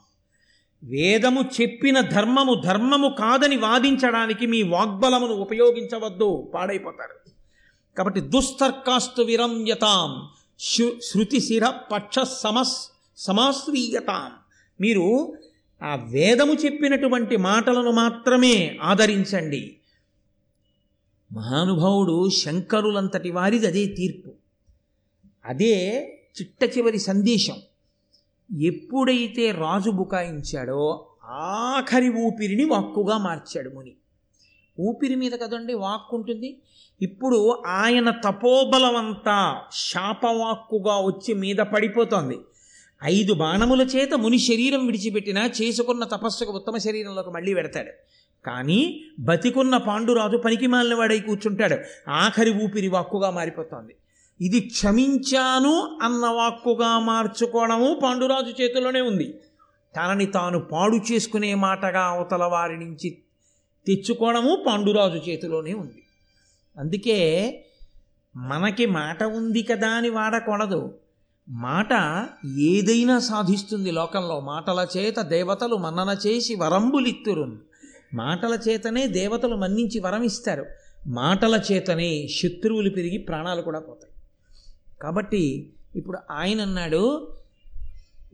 వేదము చెప్పిన ధర్మము ధర్మము కాదని వాదించడానికి మీ వాగ్బలమును ఉపయోగించవద్దు. పాడైపోతారు. కాబట్టి దుస్తర్కాస్తు విరమ్యతాం. శృతి శిర పక్ష సమస్ సమాశ్రీయతాం. మీరు ఆ వేదము చెప్పినటువంటి మాటలను మాత్రమే ఆదరించండి. మహానుభావుడు శంకరులంతటి వారిది అదే తీర్పు. అదే చిట్ట చివరి సందేశం. ఎప్పుడైతే రాజు బుకాయించాడో ఆఖరి ఊపిరిని వాక్కుగా మార్చాడు ముని. ఊపిరి మీద కదండి వాక్కు ఉంటుంది ఇప్పుడు ఆయన తపోబలమంతా శాపవాక్కుగా వచ్చి మీద పడిపోతోంది. ఐదు బాణముల చేత ముని శరీరం విడిచిపెట్టినా చేసుకున్న తపస్సుకు ఉత్తమ శరీరంలోకి మళ్ళీ పెడతాడు కానీ బతికున్న పాండురాజు పనికి మాలినవాడై కూర్చుంటాడు. ఆఖరి ఊపిరి వాక్కుగా మారిపోతోంది. ఇది క్షమించాను అన్న వాక్కుగా మార్చుకోవడము పాండురాజు చేతిలోనే ఉంది. తనని తాను పాడు చేసుకునే మాటగా అవతల వారి నుంచి తెచ్చుకోవడము పాండురాజు చేతిలోనే ఉంది. అందుకే మనకి మాట ఉంది కదా అని వాడకూడదు. మాట ఏదైనా సాధిస్తుంది లోకంలో. మాటల చేత దేవతలు మన్నన చేసి వరంబులిత్తురు మాటల చేతనే దేవతలు మన్నించి వరం ఇస్తారు మాటల చేతనే శత్రువులు పెరిగి ప్రాణాలు కూడా పోతాయి. కాబట్టి ఇప్పుడు ఆయన అన్నాడు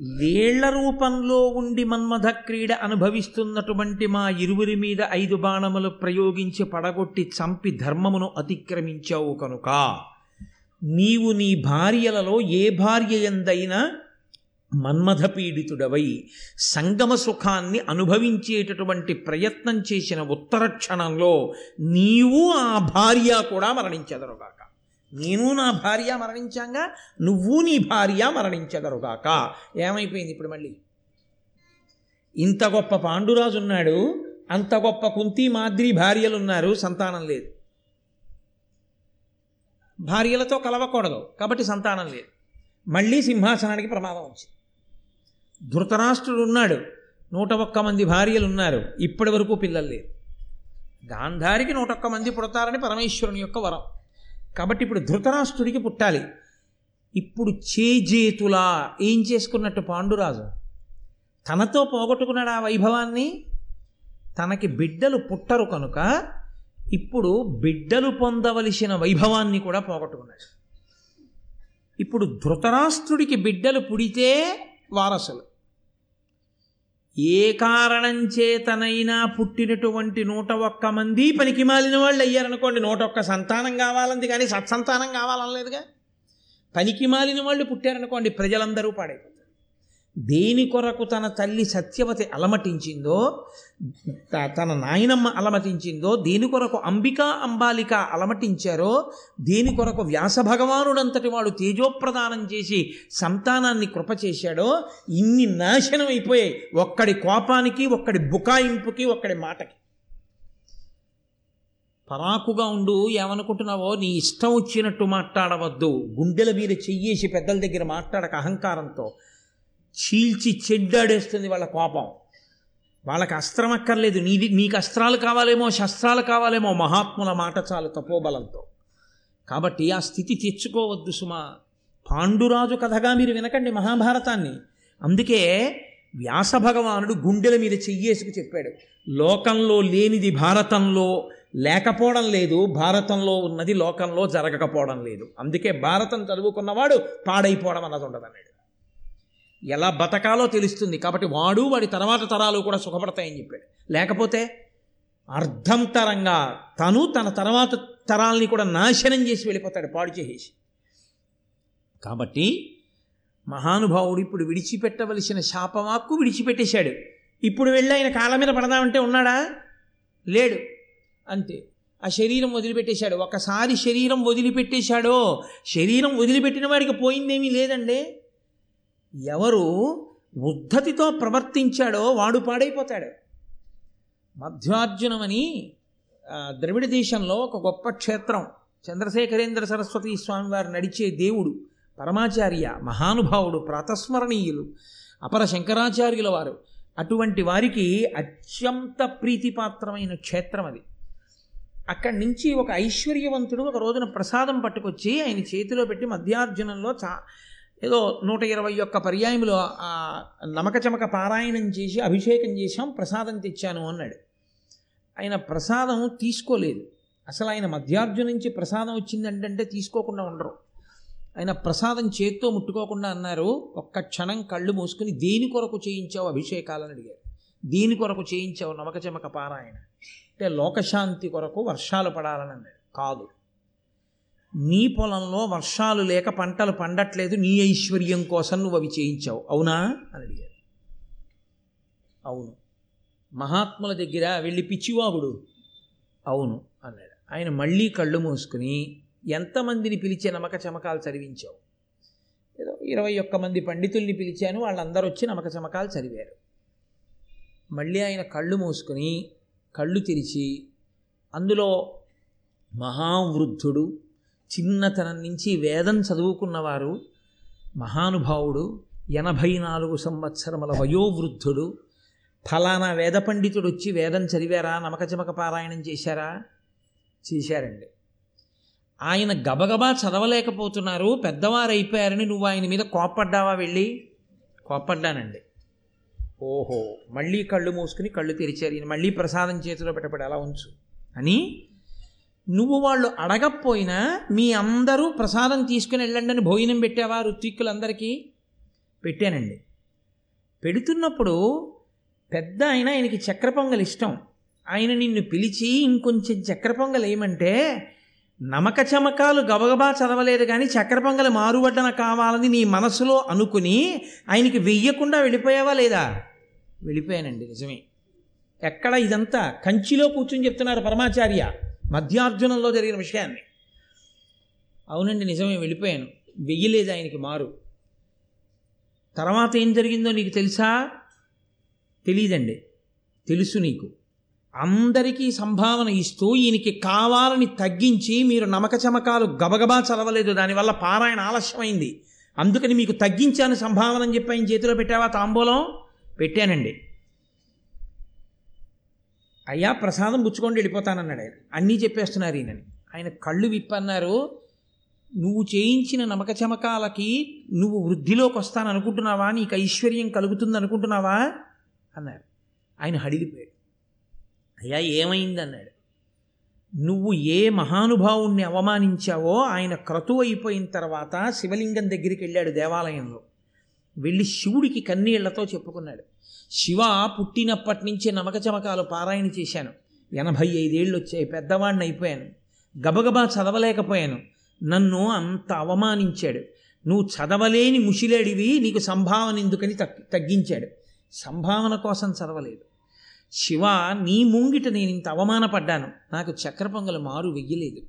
వేళ్ళ రూపంలో ఉండి మన్మథ క్రీడ అనుభవిస్తున్నటువంటి మా ఇరువురి మీద ఐదు బాణములు ప్రయోగించి పడగొట్టి చంపి ధర్మమును అతిక్రమించావు కనుక నీవు నీ భార్యలలో ఏ భార్య ఎందైనా మన్మథ పీడితుడవై సంగమ సుఖాన్ని అనుభవించేటటువంటి ప్రయత్నం చేసిన ఉత్తర క్షణంలో నీవు ఆ భార్య కూడా మరణించెదరుగాక. నేను నా భార్య మరణించాంగా నువ్వు నీ భార్య మరణించెదరుగాక. ఏమైపోయింది ఇప్పుడు మళ్ళీ? ఇంత గొప్ప పాండురాజు ఉన్నాడు అంత గొప్ప కుంతి మాద్రి భార్యలు ఉన్నారు సంతానం లేదు. భార్యలతో కలవకూడదు. కాబట్టి సంతానం లేదు. మళ్ళీ సింహాసనానికి ప్రమాదం వచ్చింది. ధృతరాష్ట్రుడు ఉన్నాడు నూట ఒక్క మంది భార్యలు ఉన్నారు ఇప్పటి వరకు పిల్లలు లేరు. గాంధారికి నూట ఒక్క మంది పుడతారని పరమేశ్వరుని యొక్క వరం. కాబట్టి ఇప్పుడు ధృతరాష్ట్రుడికి పుట్టాలి. ఇప్పుడు చేజేతులా ఏం చేసుకున్నట్టు పాండురాజు? తనతో పోగొట్టుకున్నాడు ఆ వైభవాన్ని? తనకి బిడ్డలు పుట్టరు కనుక ఇప్పుడు బిడ్డలు పొందవలసిన వైభవాన్ని కూడా పోగొట్టుకున్నాడు. ఇప్పుడు ధృతరాష్ట్రుడికి బిడ్డలు పుడితే వారసులు. ఏ కారణం చేతనైనా పుట్టినటువంటి నూట ఒక్క మంది పనికి మాలిన వాళ్ళు అయ్యారనుకోండి నూట ఒక్క సంతానం కావాలంది కానీ సత్సంతానం కావాలనలేదుగా. పనికి మాలిన వాళ్ళు పుట్టారనుకోండి ప్రజలందరూ పాడైపోతారు. దేని కొరకు తన తల్లి సత్యవతి అలమటించిందో త- తన నాయనమ్మ అలమటించిందో దేని కొరకు అంబికా అంబాలిక అలమటించారో దేని కొరకు వ్యాస భగవానుడంతటి వాడు తేజోప్రదానం చేసి సంతానాన్ని కృప చేశాడో ఇన్ని నాశనం అయిపోయాయి ఒక్కడి కోపానికి ఒక్కడి బుకాయింపుకి ఒక్కడి మాటకి. పరాకుగా ఉండు ఏమనుకుంటున్నావో నీ ఇష్టం వచ్చినట్టు మాట్లాడవద్దు. గుండెల మీద చెయ్యేసి పెద్దల దగ్గర మాట్లాడక అహంకారంతో. చీల్చి చెడ్డాడేస్తుంది వాళ్ళ కోపం వాళ్ళకి అస్త్రం అక్కర్లేదు. నీది నీకు అస్త్రాలు కావాలేమో శస్త్రాలు కావాలేమో మహాత్ముల మాట చాలు తపోబలంతో. కాబట్టి ఆ స్థితి తెచ్చుకోవద్దు సుమా. పాండురాజు కథగా మీరు వినకండి మహాభారతాన్ని. అందుకే వ్యాస భగవానుడు గుండెల మీద చెయ్యేసుకు చెప్పాడు. లోకంలో లేనిది భారతంలో లేకపోవడం లేదు భారతంలో ఉన్నది లోకంలో జరగకపోవడం లేదు. అందుకే భారతం చదువుకున్నవాడు పాడైపోవడం అన్నది ఉండదన్నాడు. ఎలా బతకాలో తెలుస్తుంది. కాబట్టి వాడు వాడి తర్వాత తరాలు కూడా సుఖపడతాయని చెప్పాడు. లేకపోతే అర్ధంతరంగా తను తన తర్వాత తరాల్ని కూడా నాశనం చేసి వెళ్ళిపోతాడు పాడు చేసేసి. కాబట్టి మహానుభావుడు ఇప్పుడు విడిచిపెట్టవలసిన శాపవాక్కు విడిచిపెట్టేశాడు. ఇప్పుడు వెళ్ళి ఆయన కాళ్ళ మీద పడదామంటే ఉన్నాడా? లేడు. అంతే. ఆ శరీరం వదిలిపెట్టేశాడు. ఒకసారి శరీరం వదిలిపెట్టేశాడో శరీరం వదిలిపెట్టిన వాడికి పోయిందేమీ లేదండి. ఎవరు ఉద్ధతితో ప్రవర్తించాడో వాడు పాడైపోతాడు. మధ్వార్జునమని ద్రవిడ దేశంలో ఒక గొప్ప క్షేత్రం. చంద్రశేఖరేంద్ర సరస్వతి స్వామివారు నడిచే దేవుడు పరమాచార్య మహానుభావుడు ప్రాతస్మరణీయులు అపర శంకరాచార్యుల వారు. అటువంటి వారికి అత్యంత ప్రీతిపాత్రమైన క్షేత్రం అది. అక్కడి నుంచి ఒక ఐశ్వర్యవంతుడు ఒక రోజున ప్రసాదం పట్టుకొచ్చి ఆయన చేతిలో పెట్టి మధ్యార్జునంలో చా ఏదో నూట ఇరవై ఒక్క పర్యాయములో నమకచమక నమక చమక పారాయణం చేసి అభిషేకం చేశాం ప్రసాదం తెచ్చాను అన్నాడు. ఆయన ప్రసాదం తీసుకోలేదు. అసలు ఆయన మధ్యార్జు నుంచి ప్రసాదం వచ్చిందంటే తీసుకోకుండా ఉండరు. ఆయన ప్రసాదం చేత్తో ముట్టుకోకుండా అన్నారు ఒక్క క్షణం కళ్ళు మూసుకుని దేని కొరకు చేయించావు అభిషేకాలని అడిగారు. దేని కొరకు చేయించావు నమకచమక పారాయణ? అంటే లోకశాంతి కొరకు వర్షాలు పడాలని అన్నాడు. కాదు. నీ పొలంలో వర్షాలు లేక పంటలు పండట్లేదు నీ ఐశ్వర్యం కోసం నువ్వు అవి చేయించావు. అవునా? అని అడిగారు అవును. మహాత్ముల దగ్గర వెళ్ళి పిచ్చివాగుడు. అవును అన్నాడు. ఆయన మళ్ళీ కళ్ళు మూసుకుని ఎంతమందిని పిలిచే నమక చమకాలు చదివించావు? ఏదో ఇరవై ఒక్క మంది పండితుల్ని పిలిచాను వాళ్ళందరూ వచ్చి నమక చమకాలు చదివారు. మళ్ళీ ఆయన కళ్ళు మూసుకుని కళ్ళు తెరిచి అందులో మహావృద్ధుడు చిన్నతనం నుంచి వేదం చదువుకున్నవారు మహానుభావుడు ఎనభై నాలుగు సంవత్సరముల వయోవృద్ధుడు ఫలానా వేద పండితుడు వచ్చి వేదం చదివారా నమకచమక పారాయణం చేశారా? చేశారండి. ఆయన గబగబా చదవలేకపోతున్నారు పెద్దవారు అయిపోయారని నువ్వు ఆయన మీద కోప్పడ్డావా వెళ్ళి? కోప్పడ్డానండి. ఓహో మళ్ళీ కళ్ళు మూసుకుని కళ్ళు తెరిచారు ఈయన మళ్ళీ ప్రసాదం చేతిలో పెట్టబడి అలా ఉంచు. అని నువ్వు వాళ్ళు అడగకపోయినా మీ అందరూ ప్రసాదం తీసుకుని వెళ్ళండి అని భోజనం పెట్టావా ఋత్విక్కులందరికీ? పెట్టానండి. పెడుతున్నప్పుడు పెద్ద ఆయన ఆయనకి చక్ర పొంగల్ ఇష్టం. ఆయన నిన్ను పిలిచి ఇంకొంచెం చక్ర పొంగల్ ఏమంటే నమక చమకాలు గబగబా చదవలేదు కానీ చక్ర పొంగల మారువడ్డన కావాలని నీ మనసులో అనుకుని ఆయనకి వెయ్యకుండా వెళ్ళిపోయావా లేదా? వెళ్ళిపోయానండి నిజమే. ఎక్కడ ఇదంతా? కంచిలో కూర్చుని చెప్తున్నారు పరమాచార్య. మధ్యార్జునంలో జరిగిన విషయాన్ని. అవునండి నిజమే వెళ్ళిపోయాను. వెయ్యలేదు ఆయనకి మారు. తర్వాత ఏం జరిగిందో నీకు తెలుసా? తెలీదండి. తెలుసు నీకు. అందరికీ సంభావన ఇస్తూ ఈయనకి కావాలని తగ్గించి మీరు నమక చమకాలు గబగబా చదవలేదు. దానివల్ల పారాయణ ఆలస్యమైంది. అందుకని మీకు తగ్గించాను సంభావన అని చెప్పి ఆయన చేతిలో పెట్టావా తాంబూలం? పెట్టానండి. అయ్యా ప్రసాదం పుచ్చుకొని వెళ్ళిపోతానన్నాడు ఆయన. అన్నీ చెప్పేస్తున్నారు ఈయనని. ఆయన కళ్ళు విప్పన్నారు. నువ్వు చేయించిన నమక చమకాలకి నువ్వు వృద్ధిలోకి వస్తాననుకుంటున్నావా? నీకు ఐశ్వర్యం కలుగుతుంది అనుకుంటున్నావా అన్నారు. ఆయన హడిగిపోయాడు. అయ్యా ఏమైంది అన్నాడు నువ్వు ఏ మహానుభావుణ్ణి అవమానించావో ఆయన క్రతువు అయిపోయిన తర్వాత శివలింగం దగ్గరికి వెళ్ళాడు దేవాలయంలో. వెళ్ళి శివుడికి కన్నీళ్ళతో చెప్పుకున్నాడు. శివ పుట్టినప్పటి నుంచే నమక చమకాలు పారాయణ చేశాను. ఎనభై ఐదేళ్ళు వచ్చాయి పెద్దవాడిని అయిపోయాను. గబగబా చదవలేకపోయాను. నన్ను అంత అవమానించాడు. నువ్వు చదవలేని ముషిలేడివి నీకు సంభావన ఎందుకని తగ్గించాడు. సంభావన కోసం చదవలేదు. శివ నీ ముంగిట నేను ఇంత అవమానపడ్డాను. నాకు చక్ర పొంగలి మారు వెయ్యలేదు.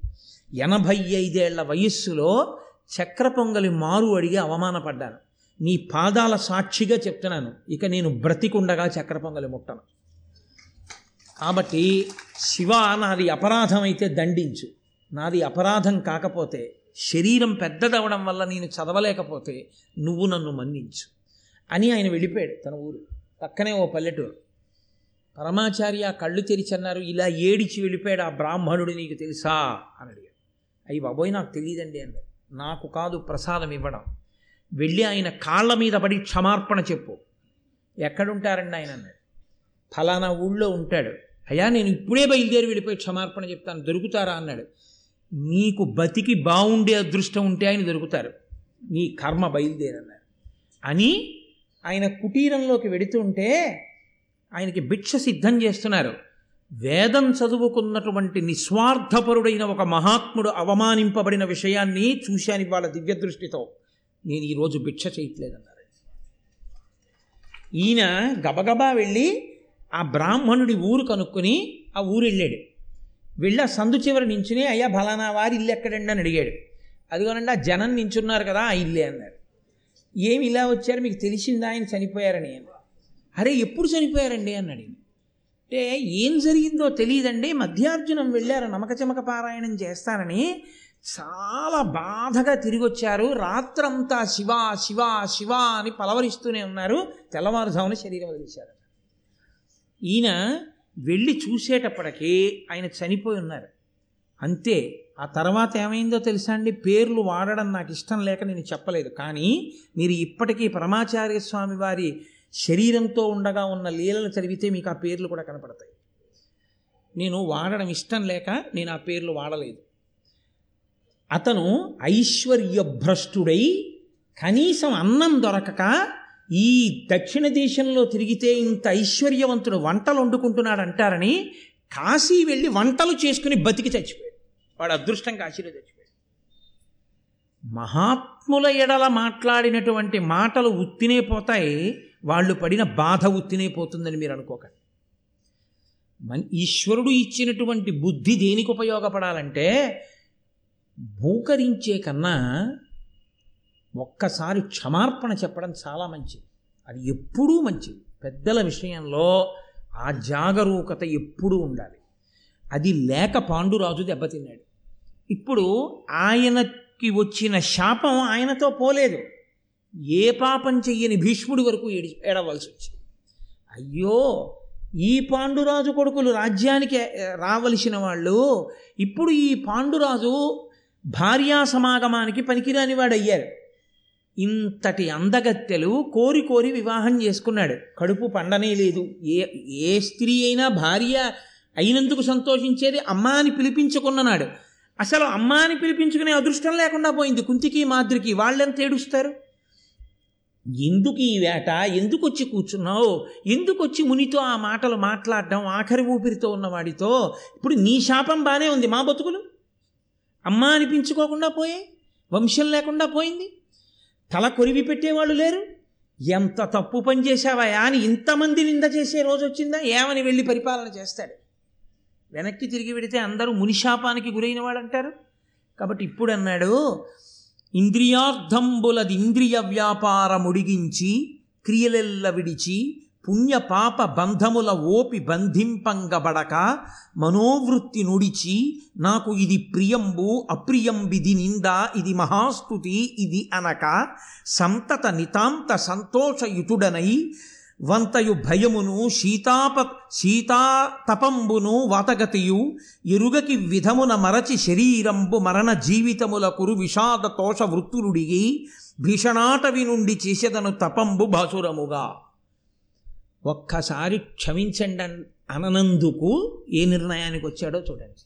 ఎనభై ఐదేళ్ళ వయస్సులో చక్ర పొంగలి మారు అడిగి అవమానపడ్డాను. నీ పాదాల సాక్షిగా చెప్తున్నాను. ఇక నేను బ్రతికుండగా చక్ర పొంగలి ముట్టను. కాబట్టి శివ నాది అపరాధం అయితే దండించు. నాది అపరాధం కాకపోతే శరీరం పెద్దదవడం వల్ల నేను చదవలేకపోతే నువ్వు నన్ను మన్నించు. అని ఆయన వెళ్ళిపోయాడు తన ఊరు. పక్కనే ఓ పల్లెటూరు. పరమాచార్య కళ్ళు తెరిచన్నారు ఇలా ఏడిచి వెళ్ళిపోయాడు ఆ బ్రాహ్మణుడు నీకు తెలుసా? అని అడిగాడు. అయ్యి బాబోయ్ నాకు తెలియదండి అన్నాడు. నాకు కాదు ప్రసాదం ఇవ్వడం. వెళ్ళి ఆయన కాళ్ళ మీద పడి క్షమార్పణ చెప్పు. ఎక్కడుంటారండి ఆయన అన్నాడు. ఫలానా ఊళ్ళో ఉంటాడు. అయ్యా నేను ఇప్పుడే బయలుదేరి వెళ్ళిపోయి క్షమార్పణ చెప్తాను. దొరుకుతారా అన్నాడు. నీకు బతికి బాగుండే అదృష్టం ఉంటే ఆయన దొరుకుతారు. నీ కర్మ బయలుదేరన్నారు అని ఆయన కుటీరంలోకి వెడుతుంటే ఆయనకి భిక్ష సిద్ధం చేస్తున్నారు. వేదం చదువుకున్నటువంటి నిస్వార్థపరుడైన ఒక మహాత్ముడు అవమానింపబడిన విషయాన్ని చూశాను వాళ్ళ దివ్య దృష్టితో నేను ఈరోజు భిక్ష చేయట్లేదన్నారు ఈయన గబగబా వెళ్ళి ఆ బ్రాహ్మణుడి ఊరు కనుక్కొని ఆ ఊరు వెళ్ళాడు. వెళ్ళి ఆ సందు చివరి నించుని అయ్యా ఫలానా వారి ఇల్లు ఎక్కడండి? అని అడిగాడు. అదిగోనండి ఆ జనం నించున్నారు కదా ఆ ఇల్లే అన్నారు ఏమి ఇలా వచ్చారు? మీకు తెలిసిందా? ఆయన చనిపోయారని? అరే ఎప్పుడు చనిపోయారండి? అన్నాడు అంటే ఏం జరిగిందో తెలియదండి. మధ్యార్జునం వెళ్ళారు నమకచమక పారాయణం చేస్తారని. చాలా బాధగా తిరిగి వచ్చారు రాత్రంతా శివ శివ శివ అని పలవరిస్తూనే ఉన్నారు. తెల్లవారుజామున శరీరం వదిలేశారు. ఈయన వెళ్ళి చూసేటప్పటికీ ఆయన చనిపోయి ఉన్నారు. అంతే ఆ తర్వాత ఏమైందో తెలుసా అండి? పేర్లు వాడడం నాకు ఇష్టం లేక నేను చెప్పలేదు. కానీ మీరు ఇప్పటికీ పరమాచార్య స్వామి వారి శరీరంతో ఉండగా ఉన్న లీలలు చదివితే మీకు ఆ పేర్లు కూడా కనపడతాయి. నేను వాడడం ఇష్టం లేక నేను ఆ పేర్లు వాడలేదు. అతను ఐశ్వర్యభ్రష్టుడై కనీసం అన్నం దొరకక ఈ దక్షిణ దేశంలో తిరిగితే ఇంత ఐశ్వర్యవంతుడు వంటలు వండుకుంటున్నాడు అంటారని కాశీ వెళ్ళి వంటలు చేసుకుని బతికి చచ్చిపోయాడు. వాడు అదృష్టం కాశీలో చచ్చిపోయాడు మహాత్ముల ఎడల మాట్లాడినటువంటి మాటలు ఉత్తినే పోతాయి వాళ్ళు పడిన బాధ ఉత్తినే పోతుందని మీరు అనుకోకండి. మన ఈశ్వరుడు ఇచ్చినటువంటి బుద్ధి దేనికి ఉపయోగపడాలంటే భూకరించే కన్నా ఒక్కసారి క్షమార్పణ చెప్పడం చాలా మంచిది. అది ఎప్పుడూ మంచిది. పెద్దల విషయంలో ఆ జాగరూకత ఎప్పుడూ ఉండాలి. అది లేక పాండురాజు దెబ్బతిన్నాడు. ఇప్పుడు ఆయనకి వచ్చిన శాపం ఆయనతో పోలేదు. ఏ పాపం చెయ్యని భీష్ముడి వరకు ఏడి ఏడవలసి వచ్చింది. అయ్యో! ఈ పాండురాజు కొడుకులు రాజ్యానికి రావలసిన వాళ్ళు ఇప్పుడు ఈ పాండురాజు భార్యా సమాగమానికి పనికిరాని వాడయ్యారు. ఇంతటి అందగత్తెలు కోరి కోరి వివాహం చేసుకున్నాడు. కడుపు పండనే లేదు. ఏ ఏ స్త్రీ అయినా భార్య అయినందుకు సంతోషించేది అమ్మాని పిలిపించుకున్ననాడు. అసలు అమ్మాని పిలిపించుకునే అదృష్టం లేకుండా పోయింది. కుంతికి మాద్రికి వాళ్ళెంత ఏడుస్తారు? ఎందుకు ఈ వేట? ఎందుకు వచ్చి కూర్చున్నావు? ఎందుకు వచ్చి మునితో ఆ మాటలు మాట్లాడడం ఆఖరి ఊపిరితో ఉన్నవాడితో? ఇప్పుడు నీ శాపం బాగానే ఉంది. మా బతుకులు? అమ్మ అనిపించుకోకుండా పోయాయి వంశం లేకుండా పోయింది. తల కొరివి పెట్టేవాళ్ళు లేరు. ఎంత తప్పు పని చేశావా అని ఇంతమంది నింద చేసే రోజు వచ్చిందా? ఏమని వెళ్ళి పరిపాలన చేస్తాడు? వెనక్కి తిరిగి పెడితే అందరూ మునిశాపానికి గురైన వాడు అంటారు కాబట్టి ఇప్పుడు అన్నాడు ఇంద్రియార్థంబులది ఇంద్రియ వ్యాపారముడిగించి క్రియలెల్ల విడిచి పుణ్యపాప బంధముల ఓపి బంధింపంగబడక మనోవృత్తి నుడిచి నాకు ఇది ప్రియంబు అప్రియంబిది నింద ఇది మహాస్తుతి ఇది అనక సంతత నితాంత సంతోషయుతుడనై వంతయు భయమును శీతాప శీతాతపంబును వాతగతియు ఎరుగకి విధమున మరచి శరీరంబు మరణ జీవితముల కురు విషాద తోష వృత్తులుడిగి భీషణాటవి నుండి చేసేదను తపంబు భాసురముగా ఒక్కసారి క్షమించండి అననందుకు ఏ నిర్ణయానికి వచ్చాడో చూడండి.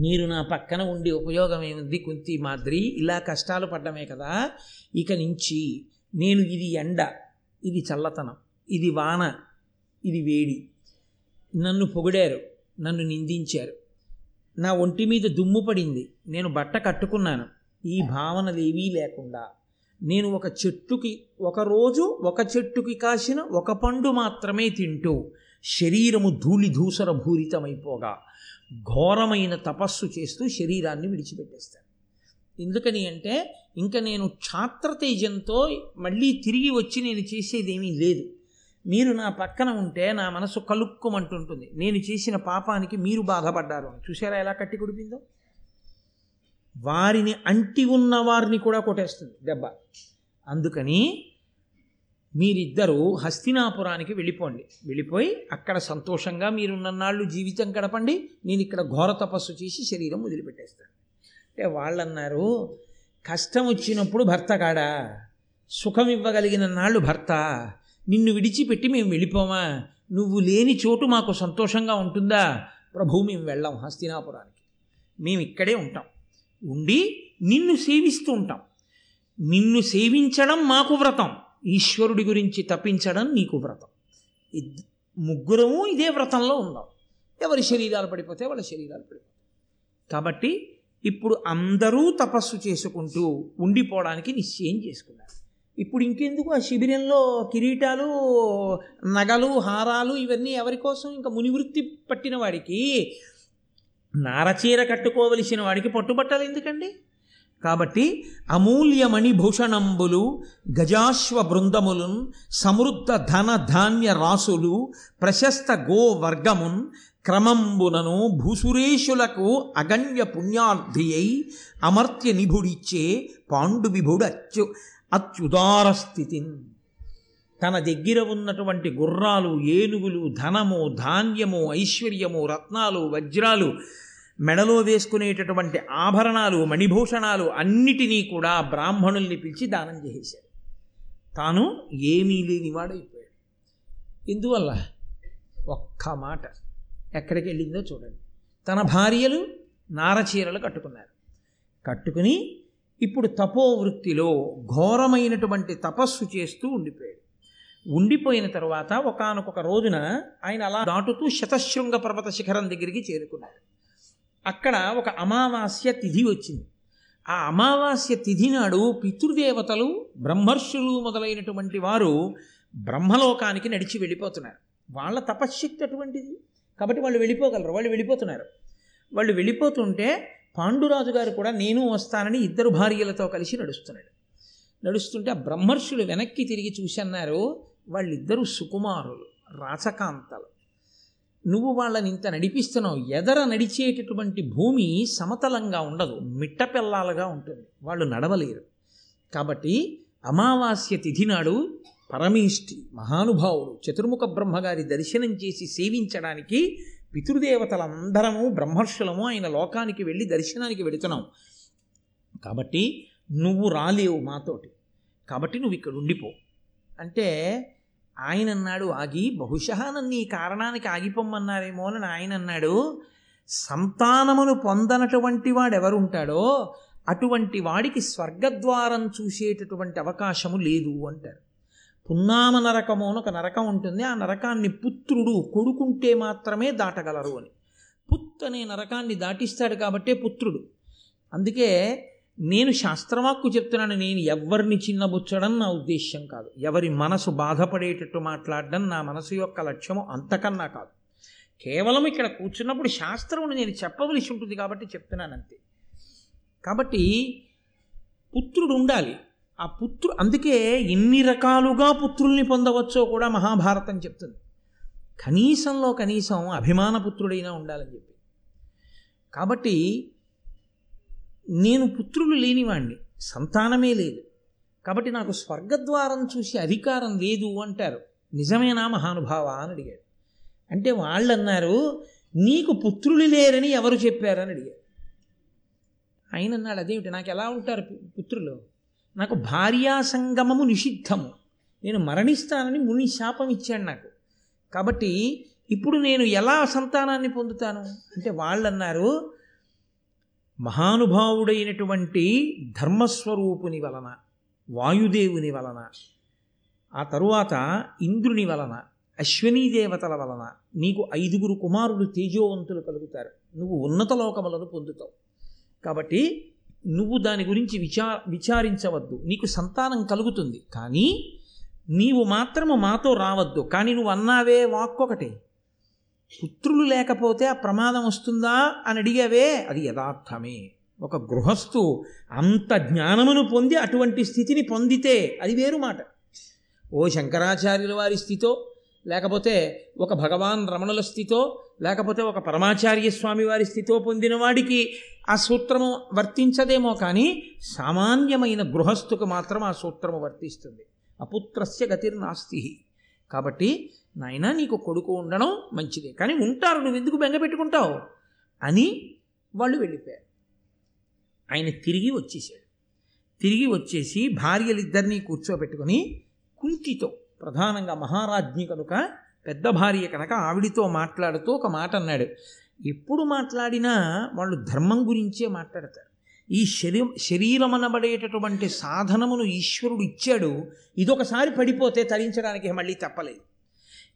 మీరు నా పక్కన ఉండి ఉపయోగం ఏముంది కుంతి మాదిరి? ఇలా కష్టాలు పడ్డమే కదా. ఇక నుంచి నేను ఇది ఎండ ఇది చల్లతనం ఇది వాన ఇది వేడి. నన్ను పొగిడారు నన్ను నిందించారు. నా ఒంటి మీద దుమ్ము పడింది నేను బట్ట కట్టుకున్నాను. ఈ భావనలు ఏవీ లేకుండా నేను ఒక చెట్టుకి ఒకరోజు ఒక చెట్టుకి కాసిన ఒక పండు మాత్రమే తింటూ శరీరము ధూళి ధూసర భూరితమైపోగా ఘోరమైన తపస్సు చేస్తూ శరీరాన్ని విడిచిపెట్టేస్తాను. ఎందుకని అంటే ఇంకా నేను క్షాత్రతేజంతో మళ్ళీ తిరిగి వచ్చి నేను చేసేదేమీ లేదు. మీరు నా పక్కన ఉంటే నా మనసు కలుక్కుమంటుంటుంది. నేను చేసిన పాపానికి మీరు బాధపడ్డారు చూసారా ఎలా కట్టి కుడిపిందో? వారిని అంటి ఉన్న వారిని కూడా కొట్టేస్తుంది దెబ్బ. అందుకని మీరిద్దరూ హస్తినాపురానికి వెళ్ళిపోండి. వెళ్ళిపోయి అక్కడ సంతోషంగా మీరున్నన్నాళ్ళు జీవితం గడపండి. నేను ఇక్కడ ఘోర తపస్సు చేసి శరీరం వదిలిపెట్టేస్తాను. అంటే వాళ్ళన్నారు కష్టం వచ్చినప్పుడు భర్త కాడా? సుఖం ఇవ్వగలిగిన నాళ్ళు భర్త. నిన్ను విడిచిపెట్టి మేము వెళ్ళిపోమా? నువ్వు లేని చోటు మాకు సంతోషంగా ఉంటుందా? ప్రభు మేము వెళ్ళాం హస్తినాపురానికి. మేము ఇక్కడే ఉంటాం. ఉండి నిన్ను సేవిస్తూ ఉంటాం నిన్ను సేవించడం మాకు వ్రతం. ఈశ్వరుడి గురించి తప్పించడం నీకు వ్రతం. ముగ్గురము ఇదే వ్రతంలో ఉన్నాం. ఎవరి శరీరాలు పడిపోతే వాళ్ళ శరీరాలు పడిపోతాయి. కాబట్టి ఇప్పుడు అందరూ తపస్సు చేసుకుంటూ ఉండిపోవడానికి నిశ్చయం చేసుకున్నారు. ఇప్పుడు ఇంకెందుకు ఆ శిబిరంలో కిరీటాలు నగలు హారాలు ఇవన్నీ ఎవరి కోసం? ఇంకా మునివృత్తి పట్టిన వాడికి నారచీర కట్టుకోవలసిన వాడికి పట్టుబట్టలు ఎందుకండి? కాబట్టి అమూల్యమణి భూషణంబులు గజాశ్వ బృందములున్ సమృద్ధ ధన ధాన్య రాసులు ప్రశస్త గో వర్గమున్ క్రమంబునను భూసురేషులకు అగణ్య పుణ్యార్థి అయి అమర్త్య నిభుడిచ్చే పాండు విభుడు అత్యు అత్యుదార స్థితిని తన దగ్గర ఉన్నటువంటి గుర్రాలు ఏనుగులు ధనము ధాన్యము ఐశ్వర్యము రత్నాలు వజ్రాలు మెడలో వేసుకునేటటువంటి ఆభరణాలు మణిభూషణాలు అన్నిటినీ కూడా బ్రాహ్మణుల్ని పిలిచి దానం చేసేశాడు. తాను ఏమీ లేనివాడైపోయాడు ఎందువల్ల ఒక్క మాట ఎక్కడికి వెళ్ళిందో చూడండి. తన భార్యలు నారచీరలు కట్టుకున్నారు. కట్టుకుని ఇప్పుడు తపోవృత్తిలో ఘోరమైనటువంటి తపస్సు చేస్తూ ఉండిపోయాడు. ఉండిపోయిన తర్వాత ఒకానొక రోజున ఆయన అలా దాటుతూ శతశృంగ పర్వత శిఖరం దగ్గరికి చేరుకున్నాడు. అక్కడ ఒక అమావాస్య తిథి వచ్చింది. ఆ అమావాస్య తిథి నాడు పితృదేవతలు బ్రహ్మర్షులు మొదలైనటువంటి వారు బ్రహ్మలోకానికి నడిచి వెళ్ళిపోతున్నారు. వాళ్ళ తపశ్శక్తి అటువంటిది కాబట్టి వాళ్ళు వెళ్ళిపోగలరు వాళ్ళు వెళ్ళిపోతున్నారు. వాళ్ళు వెళ్ళిపోతుంటే పాండురాజు గారు కూడా నేను వస్తానని ఇద్దరు భార్యలతో కలిసి నడుస్తున్నాడు. నడుస్తుంటే ఆ బ్రహ్మర్షులు వెనక్కి తిరిగి చూసన్నారు వాళ్ళిద్దరూ సుకుమారులు రాచకాంతలు. నువ్వు వాళ్ళని ఇంత నడిపిస్తున్నావు ఎదర నడిచేటటువంటి భూమి సమతలంగా ఉండదు మిట్టపెల్లాలుగా ఉంటుంది వాళ్ళు నడవలేరు. కాబట్టి అమావాస్య తిథి నాడు పరమేష్టి మహానుభావుడు చతుర్ముఖ బ్రహ్మగారి దర్శనం చేసి సేవించడానికి పితృదేవతలందరము బ్రహ్మర్షులము ఆయన లోకానికి వెళ్ళి దర్శనానికి వెళుతున్నాం. కాబట్టి నువ్వు రాలేవు మాతోటి. కాబట్టి నువ్వు ఇక్కడ ఉండిపో. అంటే ఆయన అన్నాడు ఆగి బహుశా నన్ను ఈ కారణానికి ఆగిపోమ్మన్నారేమో అని ఆయన అన్నాడు సంతానమును పొందనటువంటి వాడు ఎవరుంటాడో అటువంటి వాడికి స్వర్గద్వారం చూసేటటువంటి అవకాశము లేదు అంటారు. పున్నామ నరకము అని ఒక నరకం ఉంటుంది. ఆ నరకాన్ని పుత్రుడు కొడుకుంటే మాత్రమే దాటగలరు అని. పుత్ అనే నరకాన్ని దాటిస్తాడు కాబట్టే పుత్రుడు. అందుకే నేను శాస్త్రవాక్కు చెప్తున్నాను నేను ఎవరిని చిన్నబుచ్చడం నా ఉద్దేశ్యం కాదు. ఎవరి మనసు బాధపడేటట్టు మాట్లాడడం నా మనసు యొక్క లక్ష్యము అంతకన్నా కాదు. కేవలం ఇక్కడ కూర్చున్నప్పుడు శాస్త్రమును నేను చెప్పవలసి ఉంటుంది కాబట్టి చెప్తున్నాను అంతే. కాబట్టి పుత్రుడు ఉండాలి. ఆ పుత్రు అందుకే ఎన్ని రకాలుగా పుత్రుల్ని పొందవచ్చో కూడా మహాభారతం చెప్తుంది. కనీసంలో కనీసం అభిమాన పుత్రుడైనా ఉండాలని చెప్పి. కాబట్టి నేను పుత్రులు లేనివాణ్ణి సంతానమే లేదు. కాబట్టి నాకు స్వర్గద్వారం చూసి అధికారం లేదు అంటారు. నిజమేనా మహానుభావ అని అడిగాడు. అంటే వాళ్ళు అన్నారు నీకు పుత్రులు లేరని ఎవరు చెప్పారని అడిగారు ఆయన అన్నాడు అదేమిటి నాకు ఎలా ఉంటారు పుత్రులు? నాకు భార్యా సంగమము నిషిద్ధము. నేను మరణిస్తానని ముని శాపం ఇచ్చాడు నాకు. కాబట్టి ఇప్పుడు నేను ఎలా సంతానాన్ని పొందుతాను? అంటే వాళ్ళు అన్నారు మహానుభావుడైనటువంటి ధర్మస్వరూపుని వలన వాయుదేవుని వలన ఆ తరువాత ఇంద్రుని వలన అశ్వనీ దేవతల వలన నీకు ఐదుగురు కుమారుడు తేజోవంతులు కలుగుతారు. నువ్వు ఉన్నత లోకములను పొందుతావు. కాబట్టి నువ్వు దాని గురించి విచా విచారించవద్దు. నీకు సంతానం కలుగుతుంది. కానీ నీవు మాత్రము మాతో రావద్దు. కానీ నువ్వు అన్నావే వాక్కొకటే. పుత్రులు లేకపోతే ఆ ప్రమాదం వస్తుందా అని అడిగావే? అది యథార్థమే. ఒక గృహస్థు అంత జ్ఞానమును పొంది అటువంటి స్థితిని పొందితే అది వేరు మాట. ఓ శంకరాచార్యుల వారి స్థితో లేకపోతే ఒక భగవాన్ రమణుల స్థితో లేకపోతే ఒక పరమాచార్య స్వామి వారి స్థితో పొందిన వాడికి ఆ సూత్రము వర్తించదేమో కానీ సామాన్యమైన గృహస్థుకు మాత్రం ఆ సూత్రము వర్తిస్తుంది. అపుత్రస్య గతిర్నాస్తి. కాబట్టి నాయన నీకు కొడుకు ఉండడం మంచిదే. కానీ ఉంటారు నువ్వు ఎందుకు బెంగ పెట్టుకుంటావు? అని వాళ్ళు వెళ్ళిపోయారు. ఆయన తిరిగి వచ్చేసాడు తిరిగి వచ్చేసి భార్యలిద్దరినీ కూర్చోబెట్టుకొని కుంతితో ప్రధానంగా మహారాజ్ఞి కనుక పెద్ద భార్య కనుక ఆవిడితో మాట్లాడుతూ ఒక మాట అన్నాడు ఎప్పుడు మాట్లాడినా వాళ్ళు ధర్మం గురించే మాట్లాడతారు. ఈ శరీ శరీరం అనబడేటటువంటి సాధనమును ఈశ్వరుడు ఇచ్చాడు. ఇదొకసారి పడిపోతే తరించడానికి మళ్ళీ తప్పలేదు.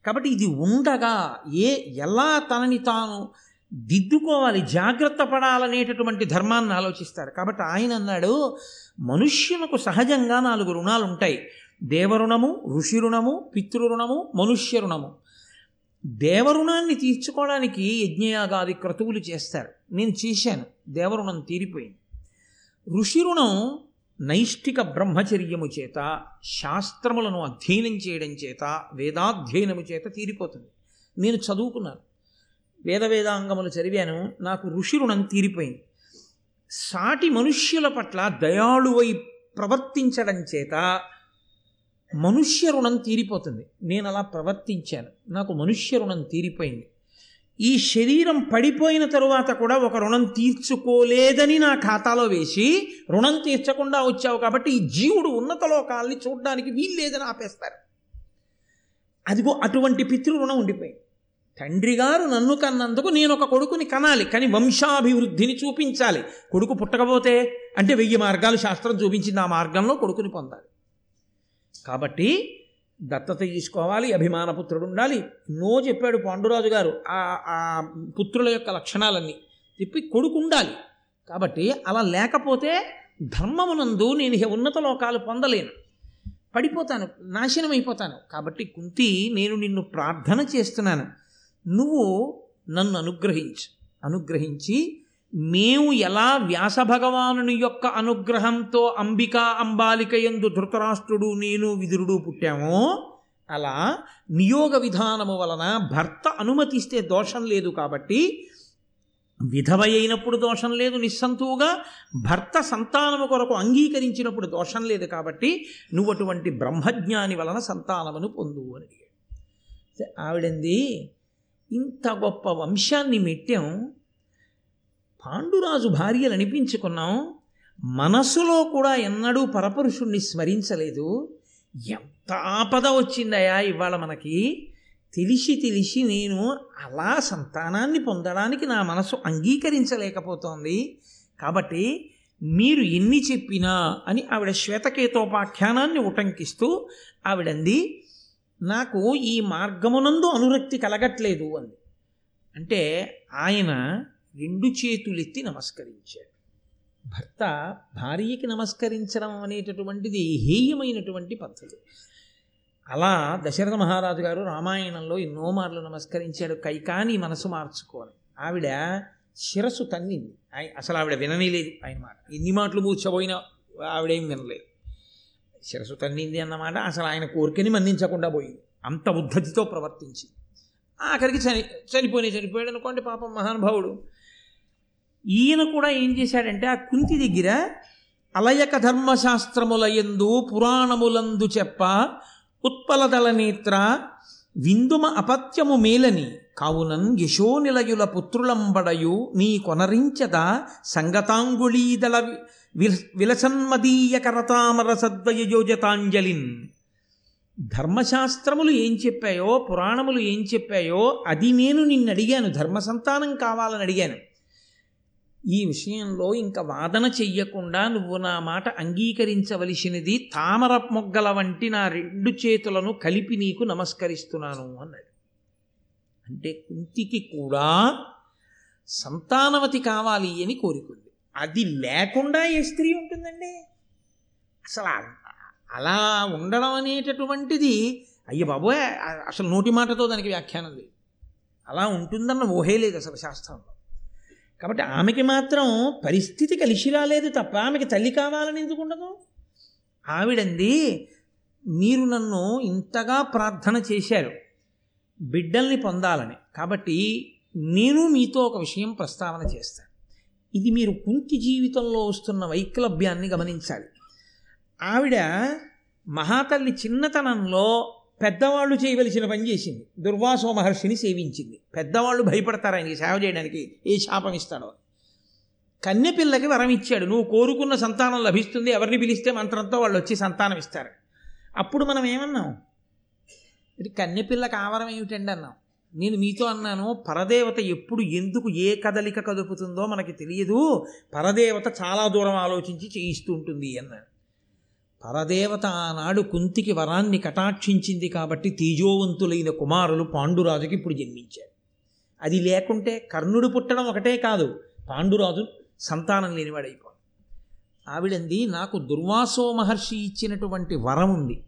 కాబట్టి ఇది ఉండగా ఏ ఎలా తనని తాను దిద్దుకోవాలి జాగ్రత్త పడాలనేటటువంటి ధర్మాన్ని ఆలోచిస్తారు. కాబట్టి ఆయన అన్నాడు మనుష్యులకు సహజంగా నాలుగు రుణాలు ఉంటాయి దేవరుణము ఋషి రుణము పితృరుణము మనుష్య రుణము దేవరుణాన్ని తీర్చుకోవడానికి యజ్ఞయాగాది క్రతువులు చేస్తారు. నేను చేశాను. దేవరుణం తీరిపోయింది. ఋషి రుణం నైష్ఠిక బ్రహ్మచర్యము చేత శాస్త్రములను అధ్యయనం చేయడం చేత వేదాధ్యయనము చేత తీరిపోతుంది. నేను చదువుకున్నాను. వేద వేదాంగములు చదివాను. నాకు ఋషి రుణం తీరిపోయింది. సాటి మనుష్యుల పట్ల దయాళువై ప్రవర్తించడం చేత మనుష్య రుణం తీరిపోతుంది. నేను అలా ప్రవర్తించాను. నాకు మనుష్య రుణం తీరిపోయింది. ఈ శరీరం పడిపోయిన తరువాత కూడా ఒక రుణం తీర్చుకోలేదని నా ఖాతాలో వేసి రుణం తీర్చకుండా వచ్చావు కాబట్టి ఈ జీవుడు ఉన్నత లోకాల్ని చూడడానికి వీల్లేదని ఆపేస్తారు. అదిగో అటువంటి పితృరుణం ఉండిపోయింది. తండ్రి గారు నన్ను కన్నందుకు నేను ఒక కొడుకుని కనాలి కానీ వంశాభివృద్ధిని చూపించాలి. కొడుకు పుట్టకపోతే అంటే వెయ్యి మార్గాలు శాస్త్రం చూపించింది ఆ మార్గంలో కొడుకుని పొందాలి. కాబట్టి దత్తత తీసుకోవాలి అభిమానపుత్రుడు ఉండాలి. నో చెప్పాడు పాండురాజు గారు. ఆ ఆ పుత్రుల యొక్క లక్షణాలన్నీ చెప్పి కొడుకు ఉండాలి. కాబట్టి అలా లేకపోతే ధర్మమునందు నేను ఉన్నత లోకాలు పొందలేను. పడిపోతాను నాశనం అయిపోతాను. కాబట్టి కుంతి నేను నిన్ను ప్రార్థన చేస్తున్నాను. నువ్వు నన్ను అనుగ్రహించు. అనుగ్రహించి మేము ఎలా వ్యాస భగవానుని యొక్క అనుగ్రహంతో అంబికా అంబాలిక ఎందు ధృతరాష్ట్రుడు నేను విదురుడు పుట్టామో అలా నియోగ విధానము వలన భర్త అనుమతిస్తే దోషం లేదు కాబట్టి విధవ అయినప్పుడు దోషం లేదు నిస్సంతువుగా భర్త సంతానము కొరకు అంగీకరించినప్పుడు దోషం లేదు కాబట్టి నువ్వు అటువంటి బ్రహ్మజ్ఞాని వలన సంతానమును పొందు అని ఆవిడంది ఇంత గొప్ప వంశాన్ని మెట్టాం పాండురాజు భార్యలు అనిపించుకున్నాం. మనసులో కూడా ఎన్నడూ పరపురుషుణ్ణి స్మరించలేదు. ఎంత ఆపద వచ్చిందయా ఇవాళ మనకి. తెలిసి తెలిసి నేను అలా సంతానాన్ని పొందడానికి నా మనసు అంగీకరించలేకపోతోంది. కాబట్టి మీరు ఎన్ని చెప్పినా అని ఆవిడ శ్వేతకేతోపాఖ్యానాన్ని ఉటంకిస్తూ ఆవిడంది నాకు ఈ మార్గమునందు అనురక్తి కలగట్లేదు అంది. అంటే ఆయన రెండు చేతులెత్తి నమస్కరించాడు. భర్త భార్యకి నమస్కరించడం అనేటటువంటిది హేయమైనటువంటి పద్ధతి. అలా దశరథ మహారాజు గారు రామాయణంలో ఎన్నో మార్లు నమస్కరించాడు. కైకాని మనసు మార్చుకోని. ఆవిడ శిరస్సు తన్నింది. ఆయన అసలు ఆవిడ విననేలేదు ఆయన మాట. ఎన్ని మాటలు మూర్చబోయినా ఆవిడేం వినలేదు. శిరస్సు తన్నింది అన్నమాట అసలు ఆయన కోరికని మన్నించకుండా పోయింది. అంత ఉద్ధతితో ప్రవర్తించింది. ఆఖరికి చని చనిపోయి చనిపోయాడు అనుకోండి పాపం మహానుభావుడు. ఈయన కూడా ఏం చేశాడంటే ఆ కుంతి దగ్గర అలయక ధర్మశాస్త్రములయందు పురాణములందు చెప్ప ఉత్పలదళ నేత్ర విందుమ అపత్యము మేలని కావునన్ యశోనిలయుల పుత్రులంబడయు నీ కొనరించద సంగతాంగుళీదళ విల- విలసన్మదీయ కరతామర సద్వయోజతాంజలిన్ ధర్మశాస్త్రములు ఏం చెప్పాయో పురాణములు ఏం చెప్పాయో అది నేను నిన్ను అడిగాను ధర్మ సంతానం కావాలని అడిగాను. ఈ విషయంలో ఇంకా వాదన చెయ్యకుండా నువ్వు నా మాట అంగీకరించవలసినది తామర మొగ్గల వంటి నా రెండు చేతులను కలిపి నీకు నమస్కరిస్తున్నాను అన్నాడు. అంటే కుంతికి కూడా సంతానవతి కావాలి అని కోరుకుంది. అది లేకుండా ఏ స్త్రీ ఉంటుందండి? అసలు అలా ఉండడం అనేటటువంటిది అయ్య బాబోయ్ అసలు నోటి మాటతో దానికి వ్యాఖ్యానం లేదు. అలా ఉంటుందన్న ఊహే లేదు అసలు శాస్త్రంలో. కాబట్టి ఆమెకి మాత్రం పరిస్థితి కలిసి రాలేదు తప్ప ఆమెకి తల్లి కావాలని ఎందుకు ఉండదు? ఆవిడంది మీరు నన్ను ఇంతగా ప్రార్థన చేశారు బిడ్డల్ని పొందాలని. కాబట్టి నేను మీతో ఒక విషయం ప్రస్తావన చేస్తాను ఇది మీరు కుంతి జీవితంలో వస్తున్న వైక్లభ్యాన్ని గమనించాలి. ఆవిడ మహాతల్లి చిన్నతనంలో పెద్దవాళ్ళు చేయవలసిన పని చేసింది. దుర్వాసో మహర్షిని సేవించింది. పెద్దవాళ్ళు భయపడతారు ఆయనకి సేవ చేయడానికి ఏ శాపం ఇస్తాడో. కన్యపిల్లకి వరం ఇచ్చాడు. నువ్వు కోరుకున్న సంతానం లభిస్తుంది. ఎవరిని పిలిస్తే మంత్రంతో వాళ్ళు వచ్చి సంతానం ఇస్తారు. అప్పుడు మనం ఏమన్నాం? ఇది కన్యపిల్లకి ఆవరం ఏమిటండి అన్నాం. నేను మీతో అన్నాను పరదేవత ఎప్పుడు ఎందుకు ఏ కదలిక కదుపుతుందో మనకి తెలియదు. పరదేవత చాలా దూరం ఆలోచించి చేయిస్తూ ఉంటుంది అన్నాడు. పరదేవత ఆనాడు కుంతికి వరాన్ని కటాక్షించింది కాబట్టి తేజోవంతులైన కుమారులు పాండురాజుకి ఇప్పుడు జన్మించారు. అది లేకుంటే కర్ణుడు పుట్టడం ఒకటే కాదు పాండురాజు సంతానం లేనివాడైపోయి ఆవిడంది నాకు దుర్వాసో మహర్షి ఇచ్చినటువంటి వరం ఉంది.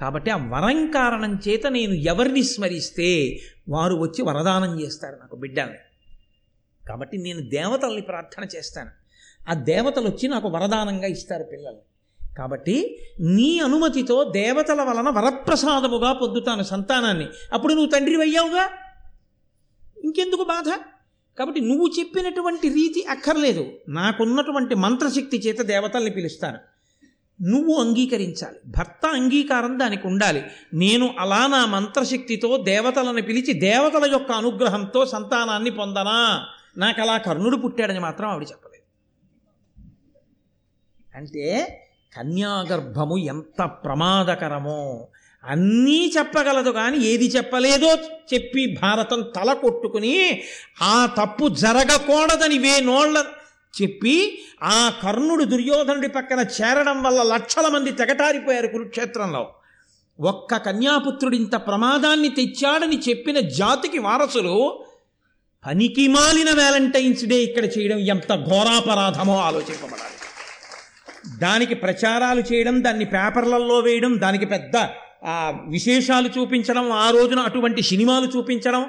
కాబట్టి ఆ వరం కారణం చేత నేను ఎవరిని స్మరిస్తే వారు వచ్చి వరదానం చేస్తారు నాకు బిడ్డల్ని. కాబట్టి నేను దేవతల్ని ప్రార్థన చేస్తాను. ఆ దేవతలు వచ్చి నాకు వరదానంగా ఇస్తారు పిల్లల్ని. కాబట్టి నీ అనుమతితో దేవతల వలన వరప్రసాదముగా పొందుతాను సంతానాన్ని. అప్పుడు నువ్వు తండ్రి అయ్యావుగా ఇంకెందుకు బాధ? కాబట్టి నువ్వు చెప్పినటువంటి రీతి అక్కర్లేదు. నాకున్నటువంటి మంత్రశక్తి చేత దేవతల్ని పిలుస్తాను. నువ్వు అంగీకరించాలి. భర్త అంగీకారం దానికి ఉండాలి. నేను అలా నా మంత్రశక్తితో దేవతలను పిలిచి దేవతల యొక్క అనుగ్రహంతో సంతానాన్ని పొందనా? నాకు అలా కర్ణుడు పుట్టాడని మాత్రం ఆవిడ చెప్పలేదు. అంటే కన్యాగర్భము ఎంత ప్రమాదకరమో అన్నీ చెప్పగలదు కానీ ఏది చెప్పలేదో చెప్పి భారతం తల కొట్టుకుని ఆ తప్పు జరగకూడదని వేనోళ్ళ చెప్పి ఆ కర్ణుడు దుర్యోధనుడి పక్కన చేరడం వల్ల లక్షల మంది తెగటారిపోయారు కురుక్షేత్రంలో. ఒక్క కన్యాపుత్రుడు ఇంత ప్రమాదాన్ని తెచ్చాడని చెప్పిన జాతికి వారసులు పనికి మాలిన వ్యాలంటైన్స్ డే ఇక్కడ చేయడం ఎంత ఘోరాపరాధమో ఆలోచింపబడాలి. దానికి ప్రచారాలు చేయడం దాన్ని పేపర్లలో వేయడం దానికి పెద్ద ఆ, విశేషాలు చూపించడం ఆ రోజున అటువంటి సినిమాలు చూపించడం